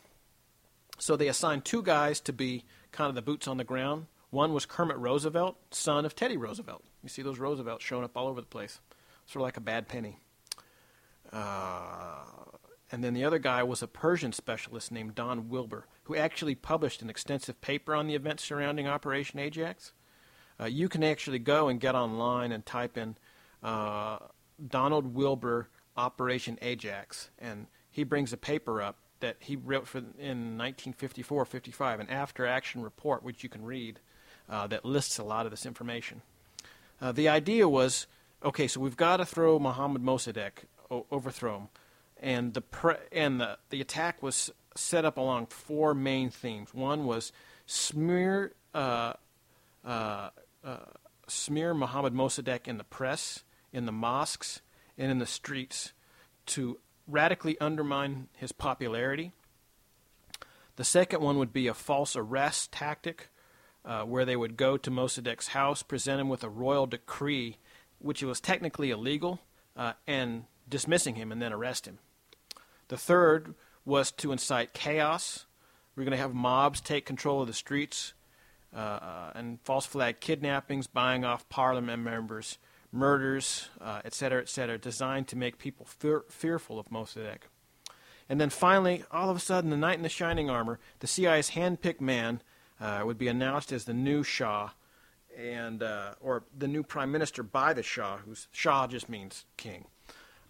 C: so they assigned two guys to be kind of the boots on the ground. One was Kermit Roosevelt, son of Teddy Roosevelt. You see those Roosevelts showing up all over the place, sort of like a bad penny. Uh, and then the other guy was a Persian specialist named Don Wilber, who actually published an extensive paper on the events surrounding Operation Ajax. Uh, you can actually go and get online and type in uh, Donald Wilber Operation Ajax, and he brings a paper up that he wrote for, in 1954-55, an after-action report which you can read uh, that lists a lot of this information. Uh, the idea was, okay, so we've got to throw Mohammed Mossadegh, o- overthrow him, and the pre- and the the attack was set up along four main themes. One was smear uh, uh, uh, smear Mohammed Mossadegh in the press, in the mosques, and in the streets to radically undermine his popularity. The second one would be a false arrest tactic, uh, where they would go to Mossadegh's house, present him with a royal decree, which was technically illegal, uh, and dismissing him and then arrest him. The third was to incite chaos. We're going to have mobs take control of the streets uh, uh, and false flag kidnappings, buying off parliament members, murders, uh, et cetera, et designed to make people fear- fearful of Mossadegh. And then finally, all of a sudden, the knight in the shining armor, the CIA's hand-picked man, uh, would be announced as the new Shah, and uh, or the new prime minister by the Shah, whose Shah just means king,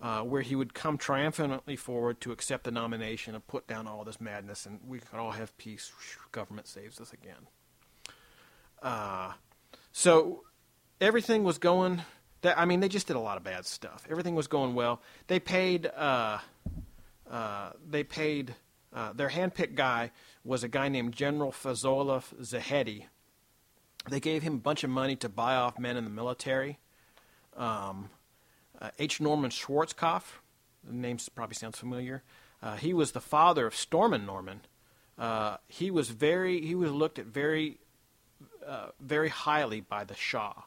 C: uh, where he would come triumphantly forward to accept the nomination and put down all this madness, and we could all have peace. Government saves us again. Uh, so everything was going. That, I mean, they just did a lot of bad stuff. Everything was going well. They paid. Uh, uh, they paid. Uh, their handpicked guy was a guy named General Fazollah Zahedi. They gave him a bunch of money to buy off men in the military. Um, uh, H. Norman Schwarzkopf, the name probably sounds familiar. Uh, he was the father of Stormin Norman. Uh, he was very. He was looked at very, uh, very highly by the Shah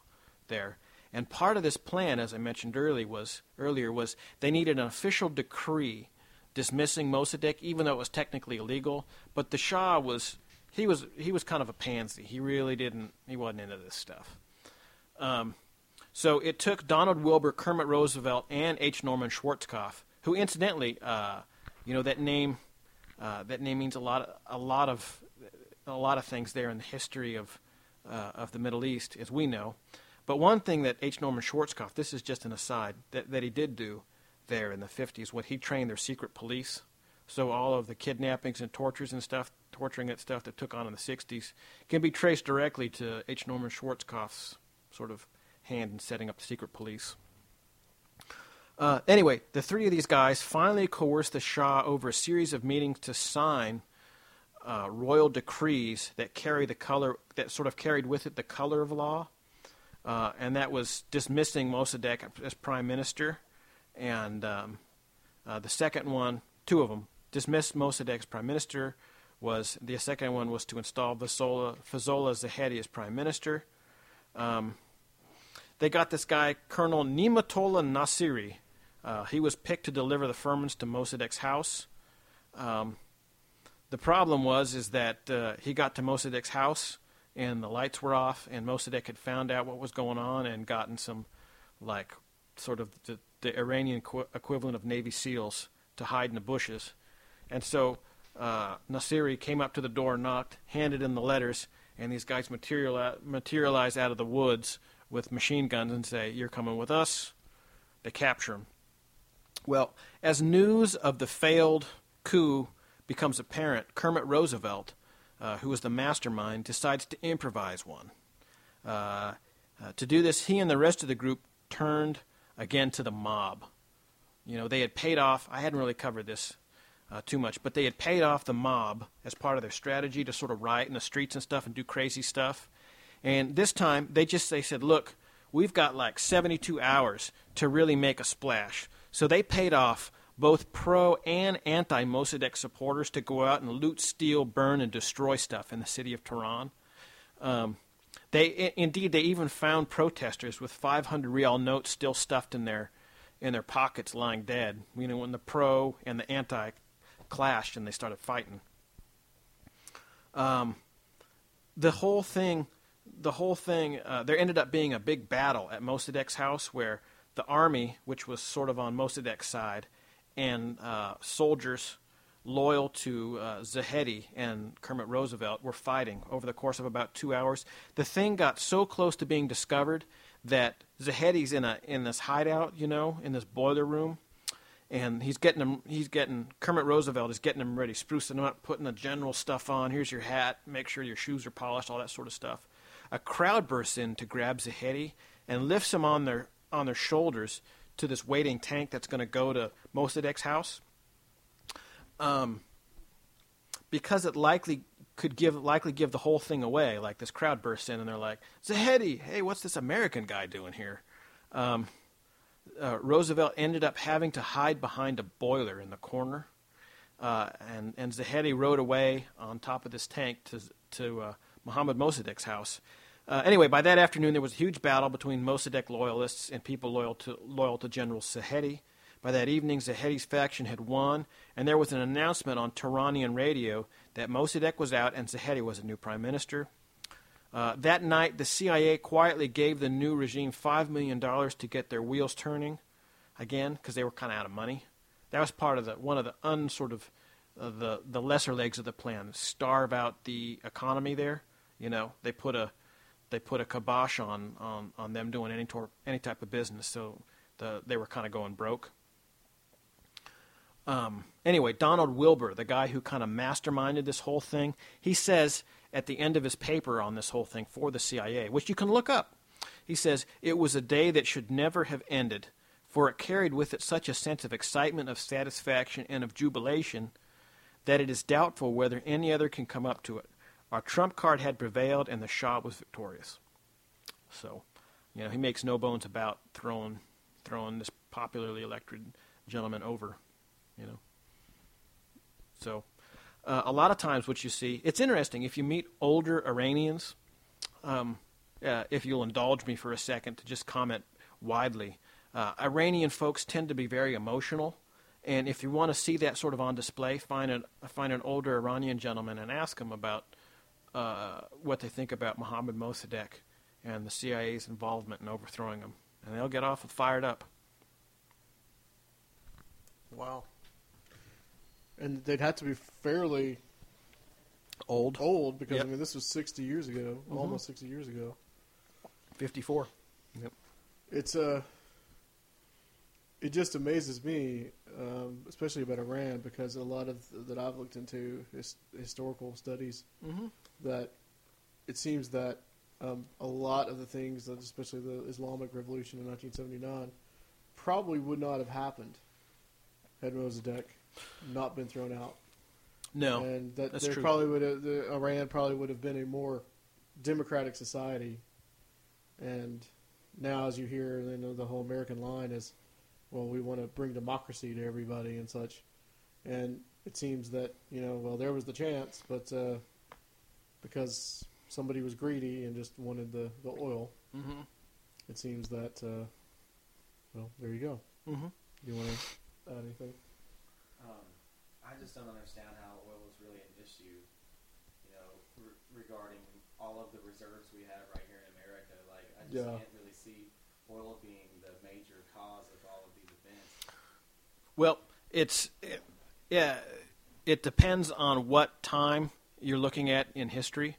C: there. And part of this plan, as I mentioned earlier, was earlier was they needed an official decree dismissing Mossadegh, even though it was technically illegal. But the Shah was he was he was kind of a pansy. He really didn't he wasn't into this stuff. Um, so it took Donald Wilber, Kermit Roosevelt, and H. Norman Schwarzkopf, who incidentally, uh, you know that name uh, that name means a lot of, a lot of a lot of things there in the history of uh, of the Middle East, as we know. But one thing that H. Norman Schwarzkopf, this is just an aside, that, that he did do there in the 50s, when he trained their secret police. So all of the kidnappings and tortures and stuff, torturing and stuff that took on in the 60s, can be traced directly to H. Norman Schwarzkopf's sort of hand in setting up the secret police. Uh, anyway, the three of these guys finally coerced the Shah over a series of meetings to sign uh, royal decrees that carry the color that sort of carried with it the color of law, uh, and that was dismissing Mossadegh as prime minister, and um, uh, the second one, two of them, dismissed Mossadegh as prime minister. Was the second one was to install Fazollah, Fazollah Zahedi as prime minister. Um, they got this guy, Colonel Ni'matollah Nasiri. Uh, he was picked to deliver the firmans to Mossadegh's house. Um, the problem was is that uh, he got to Mossadegh's house and the lights were off, and Mossadegh had found out what was going on and gotten some, like, sort of the, the Iranian qu- equivalent of Navy SEALs to hide in the bushes. And so uh, Nasiri came up to the door, knocked, handed in the letters, and these guys materiali- materialize out of the woods with machine guns and say, You're coming with us. They capture him. Well, as news of the failed coup becomes apparent, Kermit Roosevelt, uh, who was the mastermind, decides to improvise one. Uh, uh, to do this, he and the rest of the group turned again to the mob. You know, they had paid off, I hadn't really covered this uh, too much, but they had paid off the mob as part of their strategy to sort of riot in the streets and stuff and do crazy stuff. And this time, they just they said, look, we've got like 72 hours to really make a splash. So they paid off both pro and anti Mossadegh supporters to go out and loot, steal, burn, and destroy stuff in the city of Tehran. Um, they indeed they even found protesters with 500 rial notes still stuffed in their in their pockets, lying dead. You know when the pro and the anti clashed and they started fighting. Um, the whole thing, the whole thing, uh, there ended up being a big battle at Mossadegh's house where the army, which was sort of on Mossadegh's side, and uh, soldiers loyal to uh, Zahedi and Kermit Roosevelt were fighting over the course of about two hours. The thing got so close to being discovered that Zahedi's in a in this hideout, you know, in this boiler room, and he's getting him. He's getting Kermit Roosevelt is getting him ready, sprucing him up, putting the general stuff on. Here's your hat. Make sure your shoes are polished, all that sort of stuff. A crowd bursts in to grab Zahedi and lifts him on their on their shoulders to this waiting tank that's going to go to Mossadegh's house um, because it likely could give likely give the whole thing away. Like this crowd bursts in and they're like, "Zahedi, hey, what's this American guy doing here?" Um, uh, Roosevelt ended up having to hide behind a boiler in the corner, uh, and and Zahedi rode away on top of this tank to to uh, Mohammad Mossadegh's house. Uh, anyway, by that afternoon, there was a huge battle between Mossadegh loyalists and people loyal to loyal to General Zahedi. By that evening, Zahedi's faction had won, and there was an announcement on Tehranian radio that Mossadegh was out and Zahedi was a new prime minister. Uh, that night, the CIA quietly gave the new regime $5 million to get their wheels turning again because they were kind of out of money. That was part of the one of the unsort of uh, the the lesser legs of the plan. Starve out the economy there. You know, they put a they put a kibosh on on, on them doing any tor- any type of business. So the they were kind of going broke. Um, anyway, Donald Wilber, the guy who kind of masterminded this whole thing, he says at the end of his paper on this whole thing for the CIA, which you can look up, he says, It was a day that should never have ended, for it carried with it such a sense of excitement, of satisfaction, and of jubilation that it is doubtful whether any other can come up to it. Our trump card had prevailed, and the Shah was victorious. So, you know, he makes no bones about throwing throwing this popularly elected gentleman over you know. So, uh, a lot of times, what you see, it's interesting if you meet older Iranians. Um, uh, if you'll indulge me for a second to just comment widely, uh, Iranian folks tend to be very emotional, and if you want to see that sort of on display, find an find an older Iranian gentleman and ask him about uh, what they think about Mohammad Mossadegh and the CIA's involvement in overthrowing him, and they'll get awful fired up.
A: Wow. And they'd have to be fairly
C: Old,
A: old because
C: Yep.
A: I mean this was 60 years ago,
C: Mhm.
A: almost 60 years ago.
C: fifty-four. Yep.
A: It's uh it just amazes me, um, especially about Iran, because a lot of that I've looked into his, historical studies
C: Mm-hmm.
A: that it seems that um, a lot of the things, that especially the Islamic Revolution in 1979, probably would not have happened had Mossadegh not been thrown out.
C: No,
A: and that there
C: true.
A: probably would have, the, Iran probably would have been a more democratic society. And now, as you hear, you know, the whole American line is, well, we want to bring democracy to everybody and such. And it seems that you know, well, there was the chance, but uh, because somebody was greedy and just wanted the the oil,
C: Mm-hmm.
A: it seems that uh, well, there you go.
C: Mm-hmm.
A: You want to add anything?
B: Um, I just don't understand how oil is really an issue, you know, re- regarding all of the reserves we have right here in America. Like, I just
A: Yeah.
B: can't really see oil being the major cause of all of these events.
C: Well, it's it, yeah, it depends on what time you're looking at in history.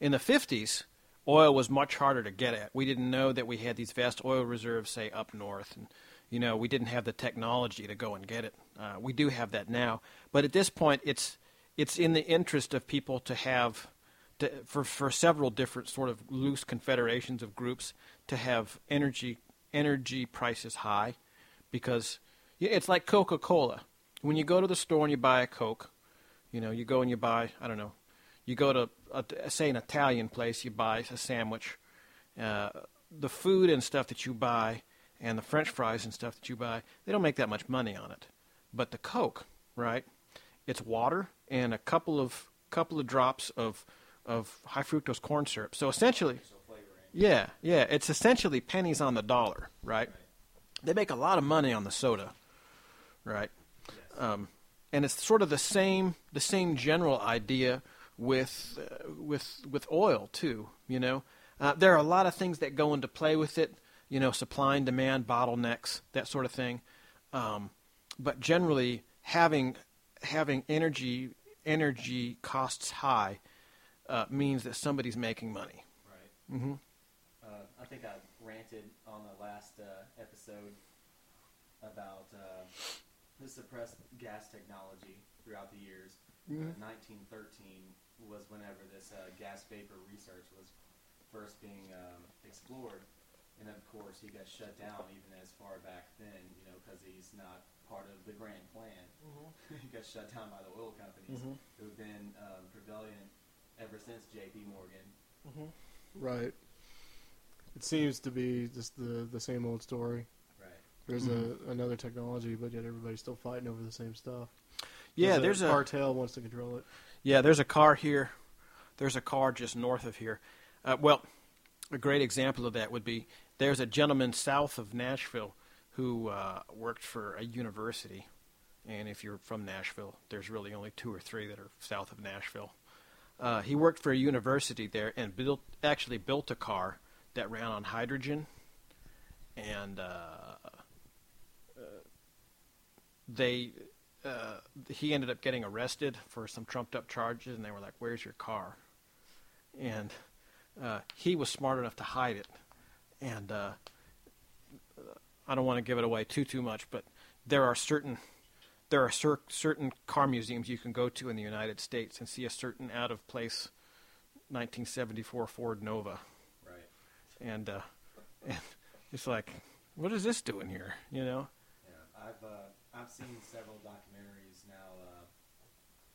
C: In the 50s, oil was much harder to get at. We didn't know that we had these vast oil reserves, say up north, and you know we didn't have the technology to go and get it. Uh, we do have that now, but at this point, it's it's in the interest of people to have. To, for for several different sort of loose confederations of groups to have energy energy prices high, because it's like Coca Cola. When you go to the store and you buy a Coke, you know, you go and you buy, I don't know, you go to, a, say, an Italian place, you buy a sandwich. Uh, the food and stuff that you buy and the French fries and stuff that you buy, they don't make that much money on it. But the Coke, right? It's water and a couple of couple of drops of of high fructose corn syrup. So essentially, yeah, yeah, it's essentially pennies on the dollar, right? They make a lot of money on the soda, right?
B: Yes.
C: Um, and it's sort of the same the same general idea with uh, with with oil too. You know, uh, there are a lot of things that go into play with it. You know, supply and demand bottlenecks, that sort of thing. Um, but generally, having having energy energy costs high uh, means that somebody's making money.
B: Right.
C: hmm
B: Uh, I think I ranted on the last uh, episode about uh, the suppressed gas technology throughout the years.
C: Mhm.
B: Uh, 1913 was whenever this uh, gas vapor research was first being um, explored, and of course he got shut down even as far back then, you know, because he's not part of the grand plan. he got shut down by the oil companies
C: Mhm.
B: who've been um, prevalent ever since J.P. Morgan.
A: Right. It seems to be just the the same old story.
B: Right.
A: There's a another technology, but yet everybody's still fighting over the same stuff.
C: Yeah, there's a
A: cartel wants to control it.
C: Yeah, there's a car here. There's a car just north of here. Uh, well, a great example of that would be there's a gentleman south of Nashville who uh, worked for a university. And if you're from Nashville, there's really only two or three that are south of Nashville. uh, he worked for a university there and built actually built a car that ran on hydrogen, and uh, uh, they uh, he ended up getting arrested for some trumped up charges, and they were like, "Where's your car?" And uh, he was smart enough to hide it, and uh, I don't want to give it away too too much, but there are certain there are cer- certain car museums you can go to in the United States and see a certain out of place 1974 Ford Nova,
B: Right.
C: and uh, and it's like, what is this doing here? You know?
B: Yeah, I've uh, I've seen several documentaries now. Uh,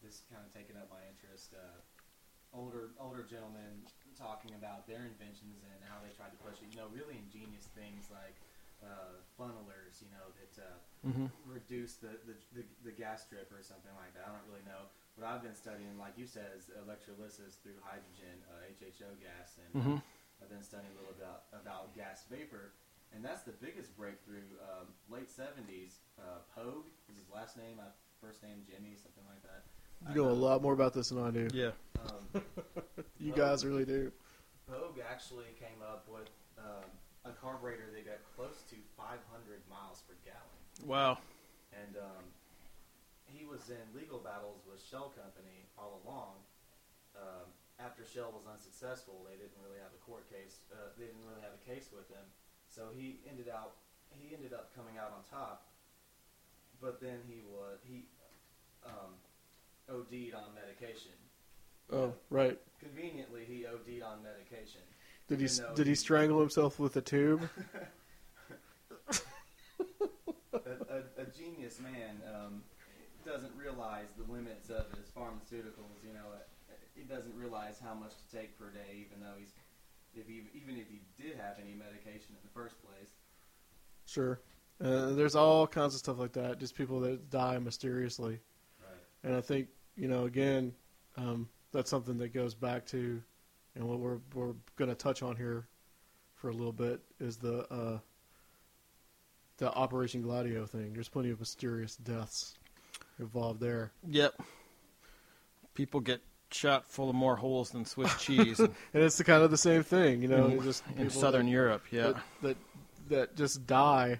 B: this kind of taken up my interest. Uh, older older gentlemen talking about their inventions and how they tried to push it. You know, really ingenious things like uh, funnelers. You know that uh,
C: Mm-hmm.
B: reduce the, the, the the gas drip or something like that. I don't really know. What I've been studying, like you said, is electrolysis through hydrogen, uh, HHO gas, and
C: Mhm.
B: I've been studying a little about about gas vapor, and that's the biggest breakthrough. Um, late seventies, uh, Pogue is his last name. My first name Jimmy, something like that.
A: You know a lot more about this than I do.
C: Yeah.
B: Um,
A: You guys really do.
B: Pogue actually came up with um, a carburetor that got close to 500 miles per gallon.
C: Wow.
B: and um, he was in legal battles with Shell Company all along. Um, after Shell was unsuccessful, they didn't really have a court case. Uh, they didn't really have a case with him, so he ended out. He ended up coming out on top, but then he was he um, OD'd on medication.
A: Oh, right.
B: Conveniently, he OD'd on medication.
A: Did he
B: Even though
A: did he strangle himself with a tube?
B: a, a, a genius man um, doesn't realize the limits of his pharmaceuticals. You know, uh, he doesn't realize how much to take per day, even though he's if he, even if he did have any medication in the first place.
A: Sure. Uh, there's all kinds of stuff like that. Just people that die mysteriously.
B: Right.
A: And I think you know again, um, that's something that goes back to, and what we're we're going to touch on here for a little bit is the uh, the Operation Gladio thing. There's plenty of mysterious deaths involved there,
C: Yep. People get shot full of more holes than Swiss cheese in,
A: and it's the kind of the same thing. You know,
C: in-
A: just
C: in Southern
A: that,
C: Europe. Yeah.
A: that, that that just die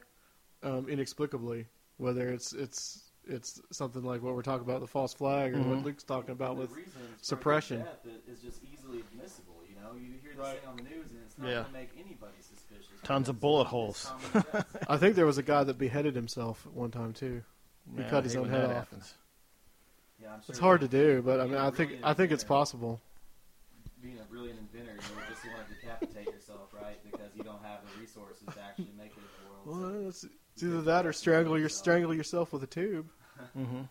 A: um, inexplicably. Whether it's it's it's something like what we're talking about the false flag, or
C: Mhm.
A: what Luke's talking about
B: the
A: with suppression.
B: Death is just easily admissible. You know, you hear this
A: Right.
B: thing on the news, and it's not
C: Yeah.
B: going to make anybody suspicious.
C: Tons of bullet holes.
A: I think there was a guy that beheaded himself at one time too. He
C: Man,
A: cut his own head off.
C: happens.
B: yeah, I'm sure
A: It's hard to do, but I mean,
B: being a
A: I think
B: brilliant
A: I think it's possible.
B: Being a brilliant inventor, you would just want to decapitate yourself, right? Because you don't have the resources to actually make it in the world. so-
A: Well, it's, it's either that or strangle your strangle yourself with a tube,
C: hmm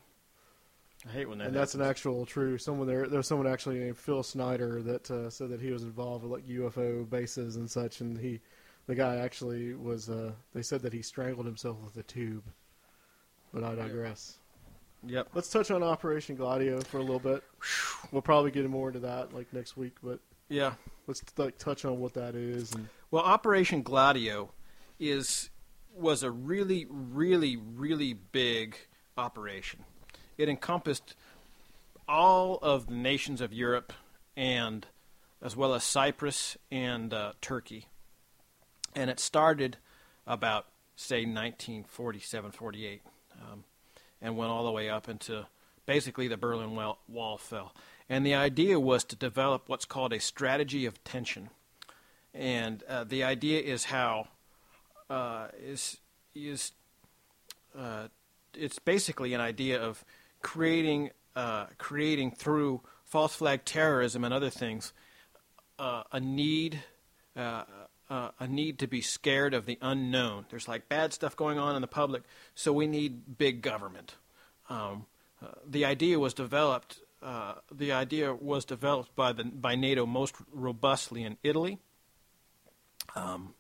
C: I hate when that
A: and that's an actual true. Someone there, there was someone actually named Phil Schneider that uh, said that he was involved with like UFO bases and such, and he, the guy actually was. Uh, they said that he strangled himself with a tube, but I digress.
C: Yep.
A: Let's touch on Operation Gladio for a little bit. We'll probably get more into that like next week, but
C: Yeah.
A: let's like touch on what that is and
C: Well, Operation Gladio is was a really, really, really big operation. It encompassed all of the nations of Europe, and as well as Cyprus and uh, Turkey. And it started about say 1947, 48, um, and went all the way up into basically the Berlin Wall, Wall fell. And the idea was to develop what's called a strategy of tension and uh, the idea is how uh, is is uh, it's basically an idea of creating uh, creating through false flag terrorism and other things uh, a need uh, uh, a need to be scared of the unknown. There's like bad stuff going on in the public, so we need big government. Um, uh, the idea was developed. Uh, the idea was developed by the by NATO most robustly in Italy. Um,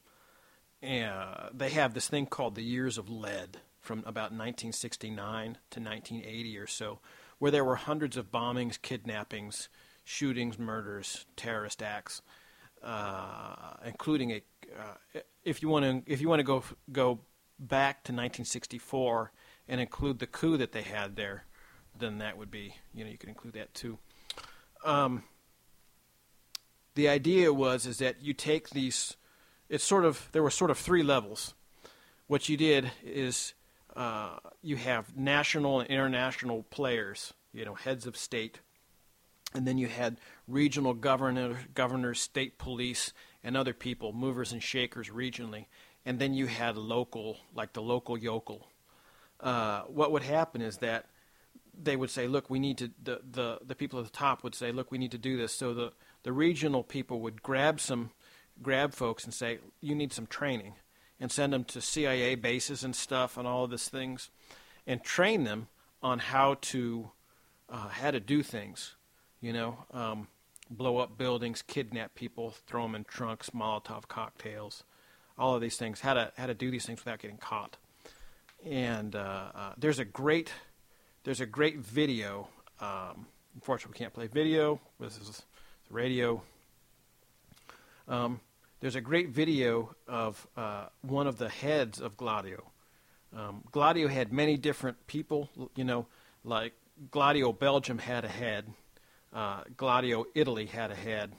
C: and they have this thing called the Years of Lead from about 1969 to 1980 or so, where there were hundreds of bombings, kidnappings, shootings, murders, terrorist acts, uh, including a. Uh, if you want to, if you want to go go back to 1964 and include the coup that they had there, then that would be, you know, you could include that too. Um, the idea was is that you take these. It's sort of there were sort of three levels. What you did is uh, you have national and international players, you know, heads of state, and then you had regional governor, governors, state police, and other people, movers and shakers regionally, and then you had local, like the local yokel. Uh, what would happen is that they would say, "Look, we need to." The, the the people at the top would say, "Look, we need to do this." So the the regional people would grab some, grab folks and say, "You need some training," and send them to CIA bases and stuff and all of these things, and train them on how to uh, how to do things. You know, um, blow up buildings, kidnap people, throw them in trunks, Molotov cocktails, all of these things. How to how to do these things without getting caught. And uh, uh, there's a great there's a great video. Um, unfortunately, we can't play video. This is the radio. Um, there's a great video of uh, one of the heads of Gladio. Um, Gladio had many different people, you know, like Gladio Belgium had a head, uh, Gladio Italy had a head,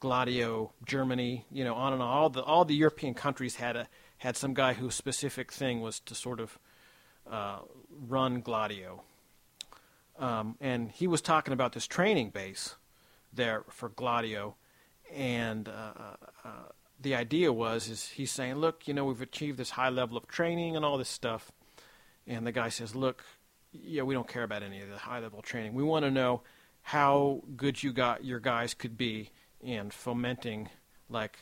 C: Gladio Germany, you know, on and on. All the all the European countries had a had some guy whose specific thing was to sort of uh, run Gladio. Um, and he was talking about this training base there for Gladio, and uh, uh, uh, the idea was is he's saying, look, you know, we've achieved this high level of training and all this stuff, and the guy says, look, yeah, we don't care about any of the high level training. We want to know how good you got your guys could be in fomenting, like,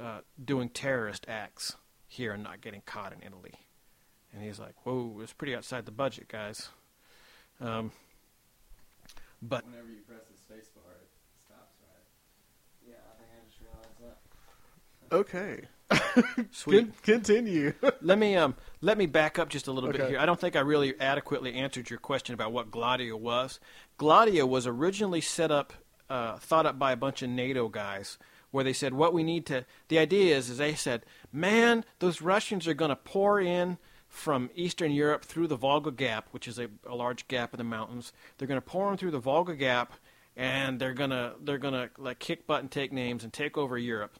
C: uh, doing terrorist acts here and not getting caught in Italy. And he's like, whoa, it's pretty outside the budget, guys. Um, but
B: whenever you press the space bar, it stops, right? Yeah, I think I just realized that.
A: Okay.
C: sweet.
A: Con- continue.
C: let me um let me back up just a little bit here. I don't think I really adequately answered your question about what Gladio was. Gladio was originally set up, uh, thought up by a bunch of NATO guys, where they said what we need to. The idea is, is they said, man, those Russians are going to pour in from Eastern Europe through the Fulda Gap, which is a, a large gap in the mountains. They're going to pour them through the Fulda Gap, and they're gonna they're gonna like kick butt and take names and take over Europe.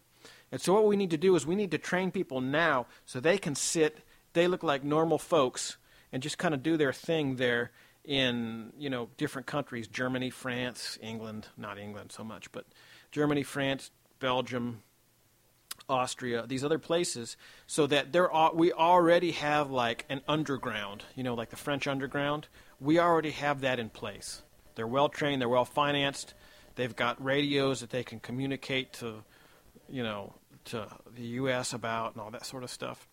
C: And so what we need to do is we need to train people now so they can sit, they look like normal folks and just kind of do their thing there in, you know, different countries, Germany, France, England, not England so much, but Germany, France, Belgium, Austria, these other places, so that there are, we already have like an underground, you know, like the French underground. We already have that in place. They're well trained, they're well financed, they've got radios that they can communicate to, you know, to the U.S. about and all that sort of stuff.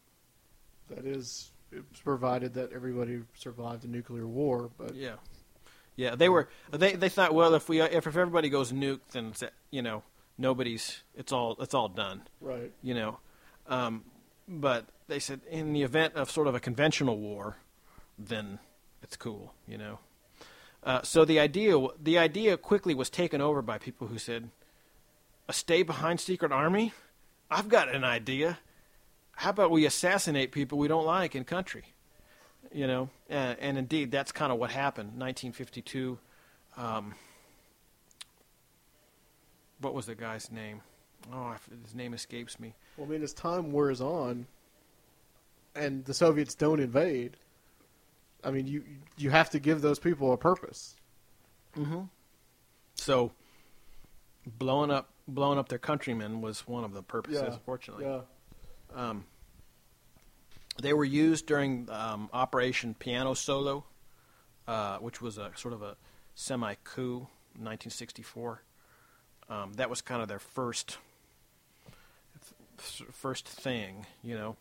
A: that is, it's provided that everybody survived a nuclear war, but
C: Yeah, yeah. They were they they thought well if we if, if everybody goes nuke then it's, you know nobody's it's all it's all done.
A: right.
C: you know. Um, but they said in the event of sort of a conventional war, then it's cool, you know. Uh, so the idea the idea quickly was taken over by people who said, "A stay behind secret army? I've got an idea. How about we assassinate people we don't like in country?" You know, and, and indeed that's kind of what happened. 1952. Um, what was the guy's name? Oh, his name escapes me.
A: Well, I mean, as time wears on, and the Soviets don't invade, I mean, you you have to give those people a purpose.
C: Mm-hmm. So, blowing up blowing up their countrymen was one of the purposes.
A: Yeah.
C: Fortunately,
A: Yeah.
C: um, they were used during um, Operation Piano Solo, uh, which was a sort of a semi coup, 1964. Um, that was kind of their first first thing, you know.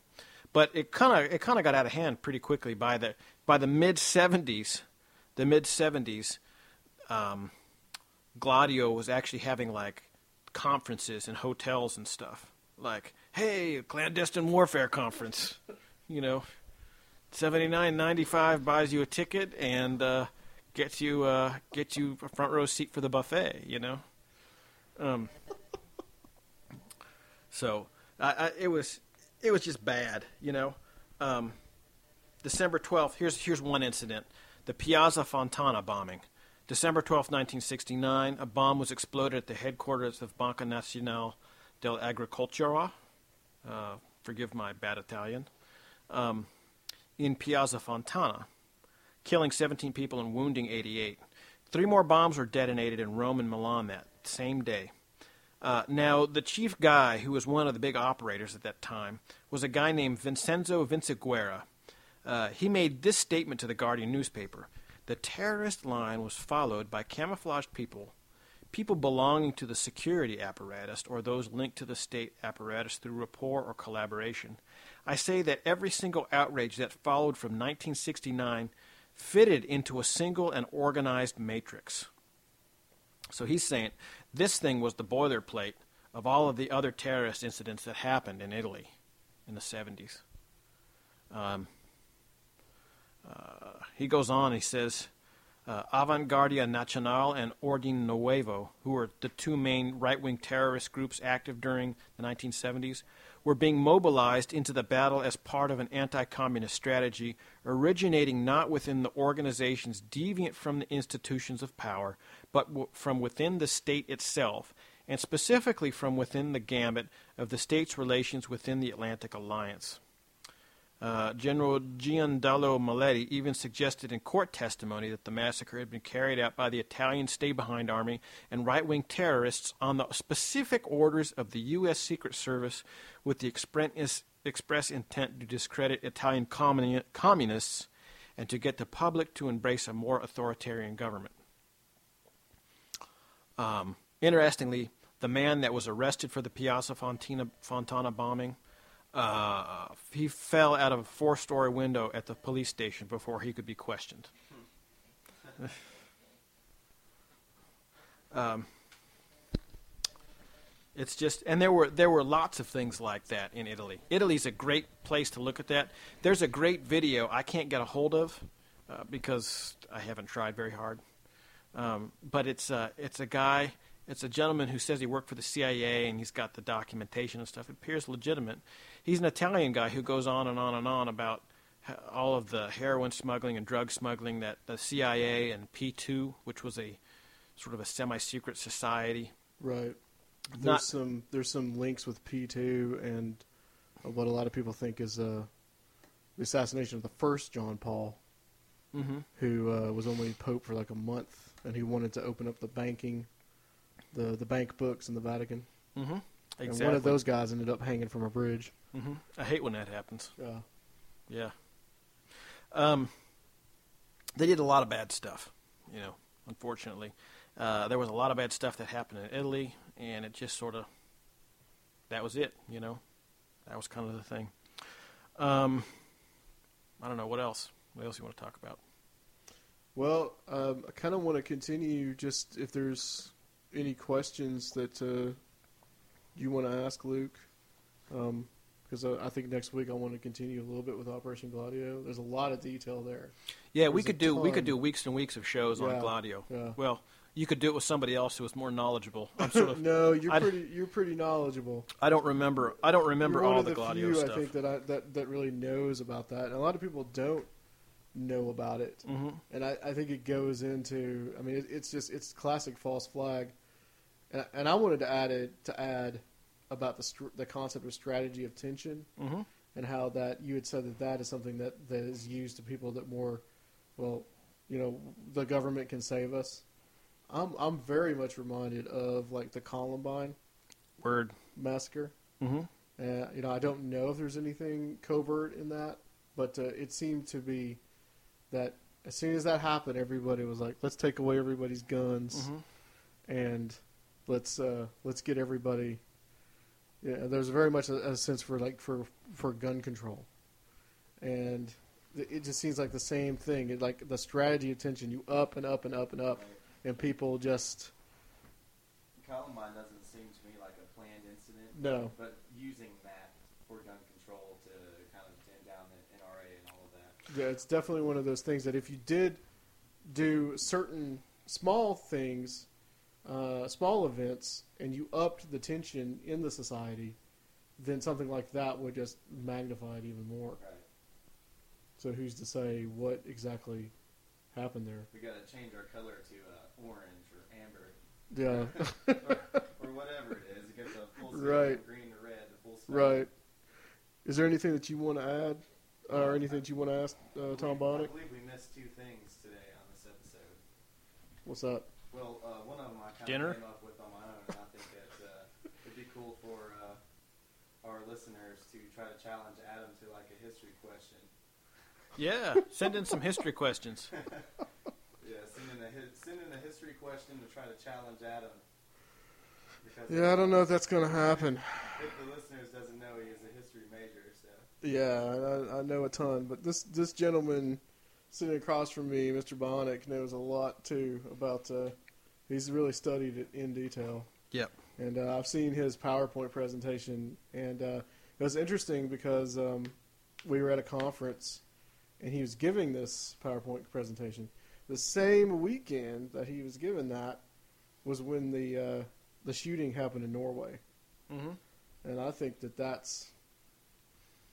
C: But it kind of it kind of got out of hand pretty quickly by the by the mid 70s. The mid 70s, um, Gladio was actually having like conferences and hotels and stuff. Like, hey, clandestine warfare conference. You know, seventy nine ninety five buys you a ticket and uh, gets you uh, gets you a front row seat for the buffet. You know, um, so I, I, it was it was just bad. You know, um, December twelfth. Here's here's one incident: the Piazza Fontana bombing. December 12, 1969, a bomb was exploded at the headquarters of Banca Nacional dell'Agricoltura. Uh, forgive my bad Italian. Um, in Piazza Fontana, killing 17 people and wounding 88. Three more bombs were detonated in Rome and Milan that same day. Uh, now, the chief guy, who was one of the big operators at that time, was a guy named Vincenzo Vinciguerra. Uh, he made this statement to the Guardian newspaper The terrorist line was followed by camouflaged people, people belonging to the security apparatus or those linked to the state apparatus through rapport or collaboration. I say that every single outrage that followed from 1969 fitted into a single and organized matrix. So he's saying this thing was the boilerplate of all of the other terrorist incidents that happened in Italy in the 70s. Um, uh, he goes on, he says, uh, Avanguardia Nacional and Ordine Nuevo, who were the two main right wing terrorist groups active during the 1970s, were being mobilized into the battle as part of an anti communist strategy originating not within the organizations deviant from the institutions of power, but w- from within the state itself, and specifically from within the gambit of the state's relations within the Atlantic Alliance. Uh, General Gianadelio Maletti even suggested in court testimony that the massacre had been carried out by the Italian Stay Behind Army and right wing terrorists on the specific orders of the U.S. Secret Service with the express intent to discredit Italian communi- communists and to get the public to embrace a more authoritarian government. Um, interestingly, the man that was arrested for the Piazza Fontana bombing uh, he fell out of a four story window at the police station before he could be questioned. um, it's just, and there were there were lots of things like that in Italy. Italy's a great place to look at that. There's a great video I can't get a hold of uh, because I haven't tried very hard. Um, but it's uh, it's a guy it's a gentleman who says he worked for the CIA and he's got the documentation and stuff. It appears legitimate. He's an Italian guy who goes on and on and on about all of the heroin smuggling and drug smuggling that the CIA and P2, which was a sort of a semi-secret society.
A: Right. There's
C: Not-
A: some there's some links with P2 and what a lot of people think is uh, the assassination of the first John Paul,
C: Mm-hmm.
A: who uh, was only pope for like a month, and he wanted to open up the banking, the the bank books in the Vatican.
C: Mm-hmm. Exactly.
A: And one of those guys ended up hanging from a bridge.
C: hmm I hate when that happens.
A: Yeah.
C: Yeah. Um, they did a lot of bad stuff, you know, unfortunately. Uh, there was a lot of bad stuff that happened in Italy, and it just sort of, that was it, you know. That was kind of the thing. Um, I don't know, what else? What else you want to talk about?
A: Well, um, I kind of want to continue. Just if there's any questions that uh, you want to ask Luke, because I, I think next week I want to continue a little bit with Operation Gladio. There's a lot of detail there.
C: Yeah, we
A: There's a
C: could do we could do weeks and weeks of shows on Gladio.
A: yeah.
C: Well, you could do it with somebody else who was more knowledgeable. I'm sort of
A: no, you're
C: I-
A: pretty you're pretty knowledgeable.
C: I don't remember I don't remember all
A: of
C: the
A: the
C: Gladio
A: few
C: stuff.
A: I think that I that that really knows about that, and a lot of people don't know about it.
C: hmm
A: and I, I think it goes into. I mean, it, it's just it's classic false flag, and and I wanted to add it to add about the str- the concept of strategy of tension
C: hmm
A: and how that you had said that that is something that that is used to people that more, well, you know, the government can save us. I'm I'm very much reminded of like the Columbine
C: Word.
A: massacre.
C: hmm
A: Uh, you know, I don't know if there's anything covert in that, but uh, it seemed to be that as soon as that happened, everybody was like, "Let's take away everybody's guns
C: hmm
A: and let's uh, let's get everybody." Yeah, there's very much a, a sense for like for for gun control, and it just seems like the same thing. It, like the strategy of tension, you up and up and up and up, and people just
B: Columbine doesn't seem to me like a planned incident,
A: no.
B: but using that for gun control to kind of dim down the NRA and all of that.
A: Yeah, it's definitely one of those things that if you did do certain small things, uh, small events, and you upped the tension in the society, then something like that would just magnify it even more.
B: Right.
A: So who's to say what exactly happened there?
B: We got to change our color to uh, orange or amber
A: Yeah.
B: or whatever it is. It gets a full
A: Right.
B: from green to red, the full spectrum.
A: right. Is there anything that you want to add, or anything that you want to ask uh, Tom
B: believe- I believe we missed two things today on this episode.
A: What's that?
B: Well, uh,
C: Dinner?
B: came up with on my own, and I think that uh, it'd be cool for uh, our listeners to try to challenge Adam to like a history question.
C: Yeah, send in some history questions.
B: Yeah, send in a send in a history question to try to challenge Adam. Because
A: Yeah, I don't know if that's going to happen.
B: If the listeners doesn't know, he is a history major, so
A: Yeah, I, I know a ton, but this this gentleman sitting across from me, Mr. Bionic, knows a lot too about. Uh, he's really studied it in detail.
C: Yep.
A: And uh, I've seen his PowerPoint presentation, and uh, it was interesting because um, we were at a conference, and he was giving this PowerPoint presentation. The same weekend that he was giving that was when the uh, the shooting happened in Norway,
C: hmm
A: and I think that that's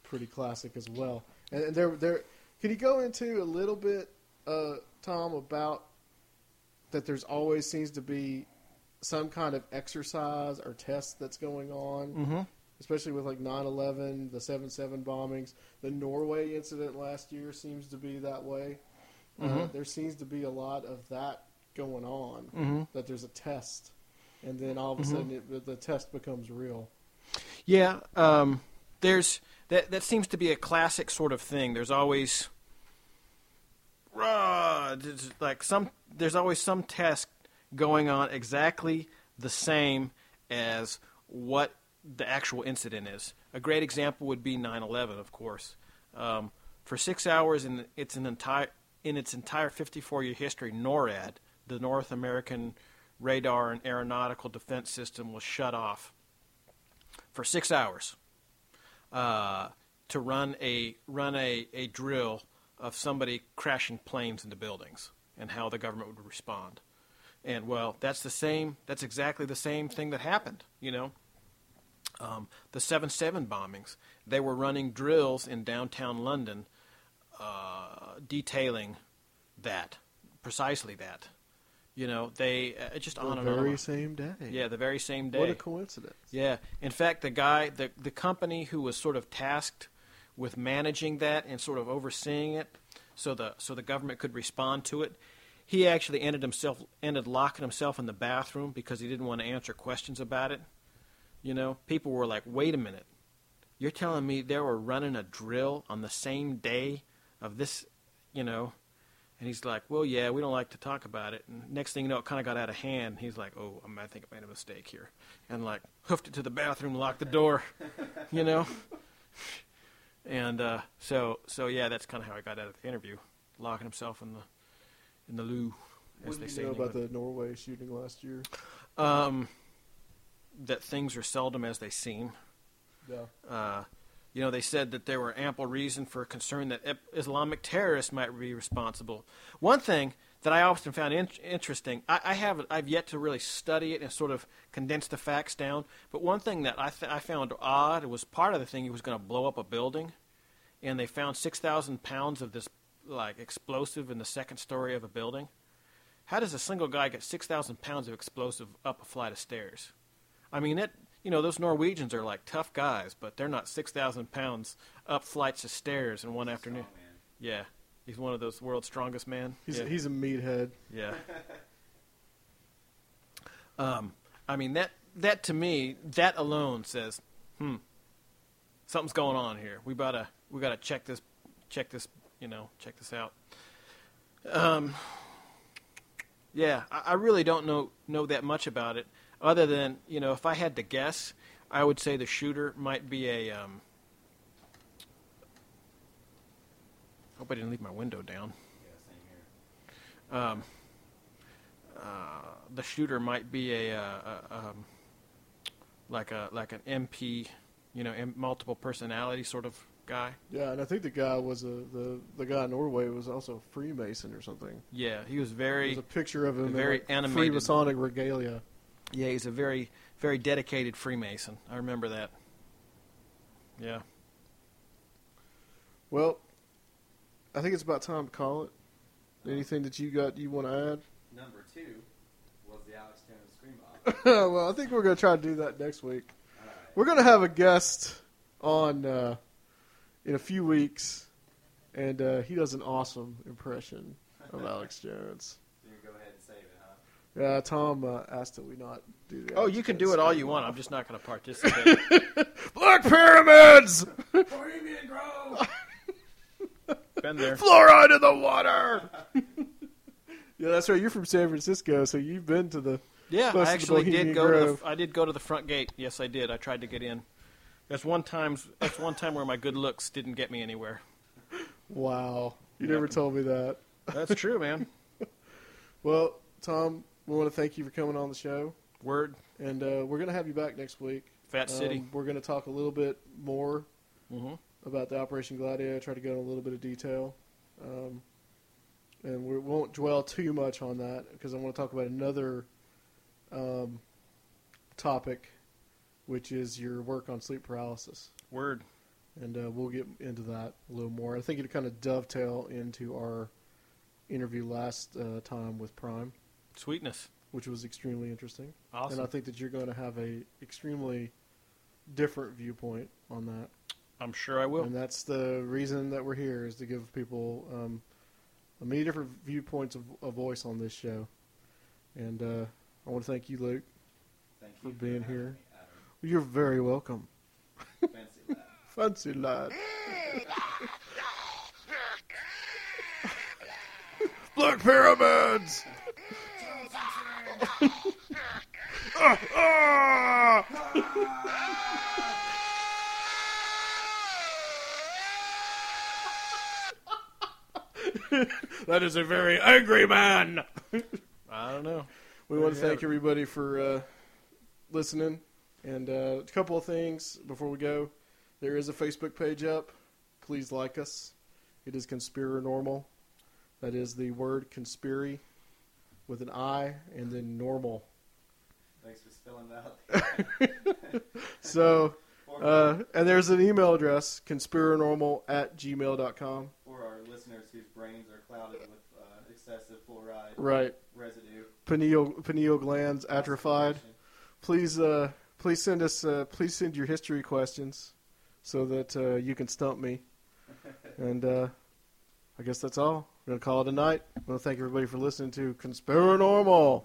A: pretty classic as well. And, and there, there, can you go into a little bit, uh, Tom, about that? There's always seems to be some kind of exercise or test that's going on,
C: hmm
A: especially with like 9/11, the 7/7 bombings, the Norway incident last year seems to be that way. Uh,
C: Mhm.
A: there seems to be a lot of that going on.
C: hmm
A: That there's a test, and then all of a
C: Mhm.
A: sudden it, the test becomes real.
C: Yeah, um, there's that. That seems to be a classic sort of thing. There's always, like some. There's always some test going on exactly the same as what the actual incident is. A great example would be 9/11, of course. Um, for six hours in its an entire in its entire 54-year history, NORAD, the North American Radar and Aeronautical Defense System, was shut off for six hours uh, to run a run a, a drill of somebody crashing planes into buildings and how the government would respond. And well, that's the same. That's exactly the same thing that happened. You know, um, the seven seven bombings. They were running drills in downtown London, uh, detailing that precisely that. You know, they uh, just on
A: the
C: and on.
A: very same day.
C: Yeah, the very same day.
A: What a coincidence.
C: Yeah. In fact, the guy, the the company who was sort of tasked with managing that and sort of overseeing it, so the so the government could respond to it, he actually ended himself ended locking himself in the bathroom because he didn't want to answer questions about it. You know, people were like, "Wait a minute, you're telling me they were running a drill on the same day of this?" You know. And he's like, "Well, yeah, we don't like to talk about it." And next thing you know, it kind of got out of hand. He's like, "Oh, I think I made a mistake here," and like hoofed it to the bathroom, locked the door, you know. And uh, so, so yeah, that's kind of how I got out of the interview, locking himself in the in the loo, as
A: What
C: they
A: do
C: say.
A: you know about the Norway shooting last year?
C: Um, that things are seldom as they seem.
A: Yeah.
C: Uh, you know, they said that there were ample reason for concern that Islamic terrorists might be responsible. One thing that I often found in- interesting, I, I have I've yet to really study it and sort of condense the facts down. But one thing that I th- I found odd was part of the thing he was going to blow up a building, and they found six thousand pounds of this like explosive in the second story of a building. How does a single guy get six thousand pounds of explosive up a flight of stairs? I mean, it. You know, those Norwegians are like tough guys, but they're not six thousand pounds up flights of stairs in one afternoon. Yeah, he's one of those world's strongest men.
A: He's
C: yeah.
A: he's a meathead.
C: yeah. um, I mean that that to me that alone says, hmm, something's going on here. We gotta we gotta check this check this you know check this out. Um, yeah, I, I really don't know know that much about it, other than you know if I had to guess, I would say the shooter might be a. Um, hope I didn't leave my window down.
B: Yeah, same here.
C: Um, uh, the shooter might be a, uh, a um, like a like an MP, you know, M- multiple personality sort of guy.
A: Yeah, and I think the guy was a the the guy in Norway was also a Freemason or something.
C: Yeah, he was very.
A: There's a picture of him in
C: very
A: like
C: animated.
A: Freemasonic regalia.
C: yeah, he's a very very dedicated Freemason. I remember that. Yeah.
A: Well, I think it's about time to call it. Anything that you got you want to add?
B: Number two, turn the Alex Jarrett screen off.
A: well, I think we're going to try to do that next week. We're going to have a guest on uh, in a few weeks, and uh, he does an awesome impression of Alex Jones.
B: You can go ahead and save it, huh?
A: Yeah, Tom uh, asked that we not do that.
C: Oh, you can do it all you want. I'm just not going to participate.
A: Black pyramids,
B: Bohemian Grove!
C: Been there.
A: fluoride in the water. yeah, that's right. You're from San Francisco, so you've been to the.
C: Yeah, I actually did go to the, I did go to the front gate. Yes, I did. I tried to get in. That's one time. That's one time where my good looks didn't get me anywhere.
A: Wow, you
C: Yep.
A: never told me that.
C: That's true, man.
A: Well, Tom, we want to thank you for coming on the show,
C: Word.
A: and uh, we're going to have you back next week.
C: Fat City.
A: Um, we're going to talk a little bit more
C: hmm
A: about the Operation Gladio. I try to go into a little bit of detail, um, and we won't dwell too much on that because I want to talk about another um, topic, which is your work on sleep paralysis,
C: Word.
A: and uh, we'll get into that a little more. I think it kind of dovetail into our interview last uh, time with Prime,
C: Sweetness.
A: which was extremely interesting.
C: Awesome.
A: And I think that you're going to have a extremely different viewpoint on that.
C: I'm sure I will.
A: And that's the reason that we're here is to give people um, many different viewpoints of a voice on this show. And uh, I want to thank you, Luke.
B: Thank
A: For
B: you
A: being
B: having
A: here.
B: me,
A: You're very welcome.
B: Fancy lad.
A: Fancy lad. Black pyramids. Ah, ah! that is a very angry man.
C: I don't know.
A: We want to thank everybody for uh, listening. And uh, a couple of things before we go. There is a Facebook page up. Please like us. It is Conspirinormal. That is the word conspiri with an I and then normal.
B: Thanks for spelling that out.
A: So, uh, and there's an email address, conspirinormal at gmail.com.
B: for our listeners whose brains are clouded with uh, excessive fluoride
A: Right.
B: residue.
A: Pineal, pineal glands atrophied. please uh, please send us uh, please send your history questions so that uh, you can stump me and uh, I guess that's all we're gonna call it a night I want to thank everybody for listening to Conspirinormal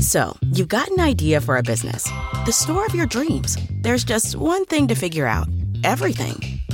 D: So, you've got an idea for a business, the store of your dreams. There's just one thing to figure out everything.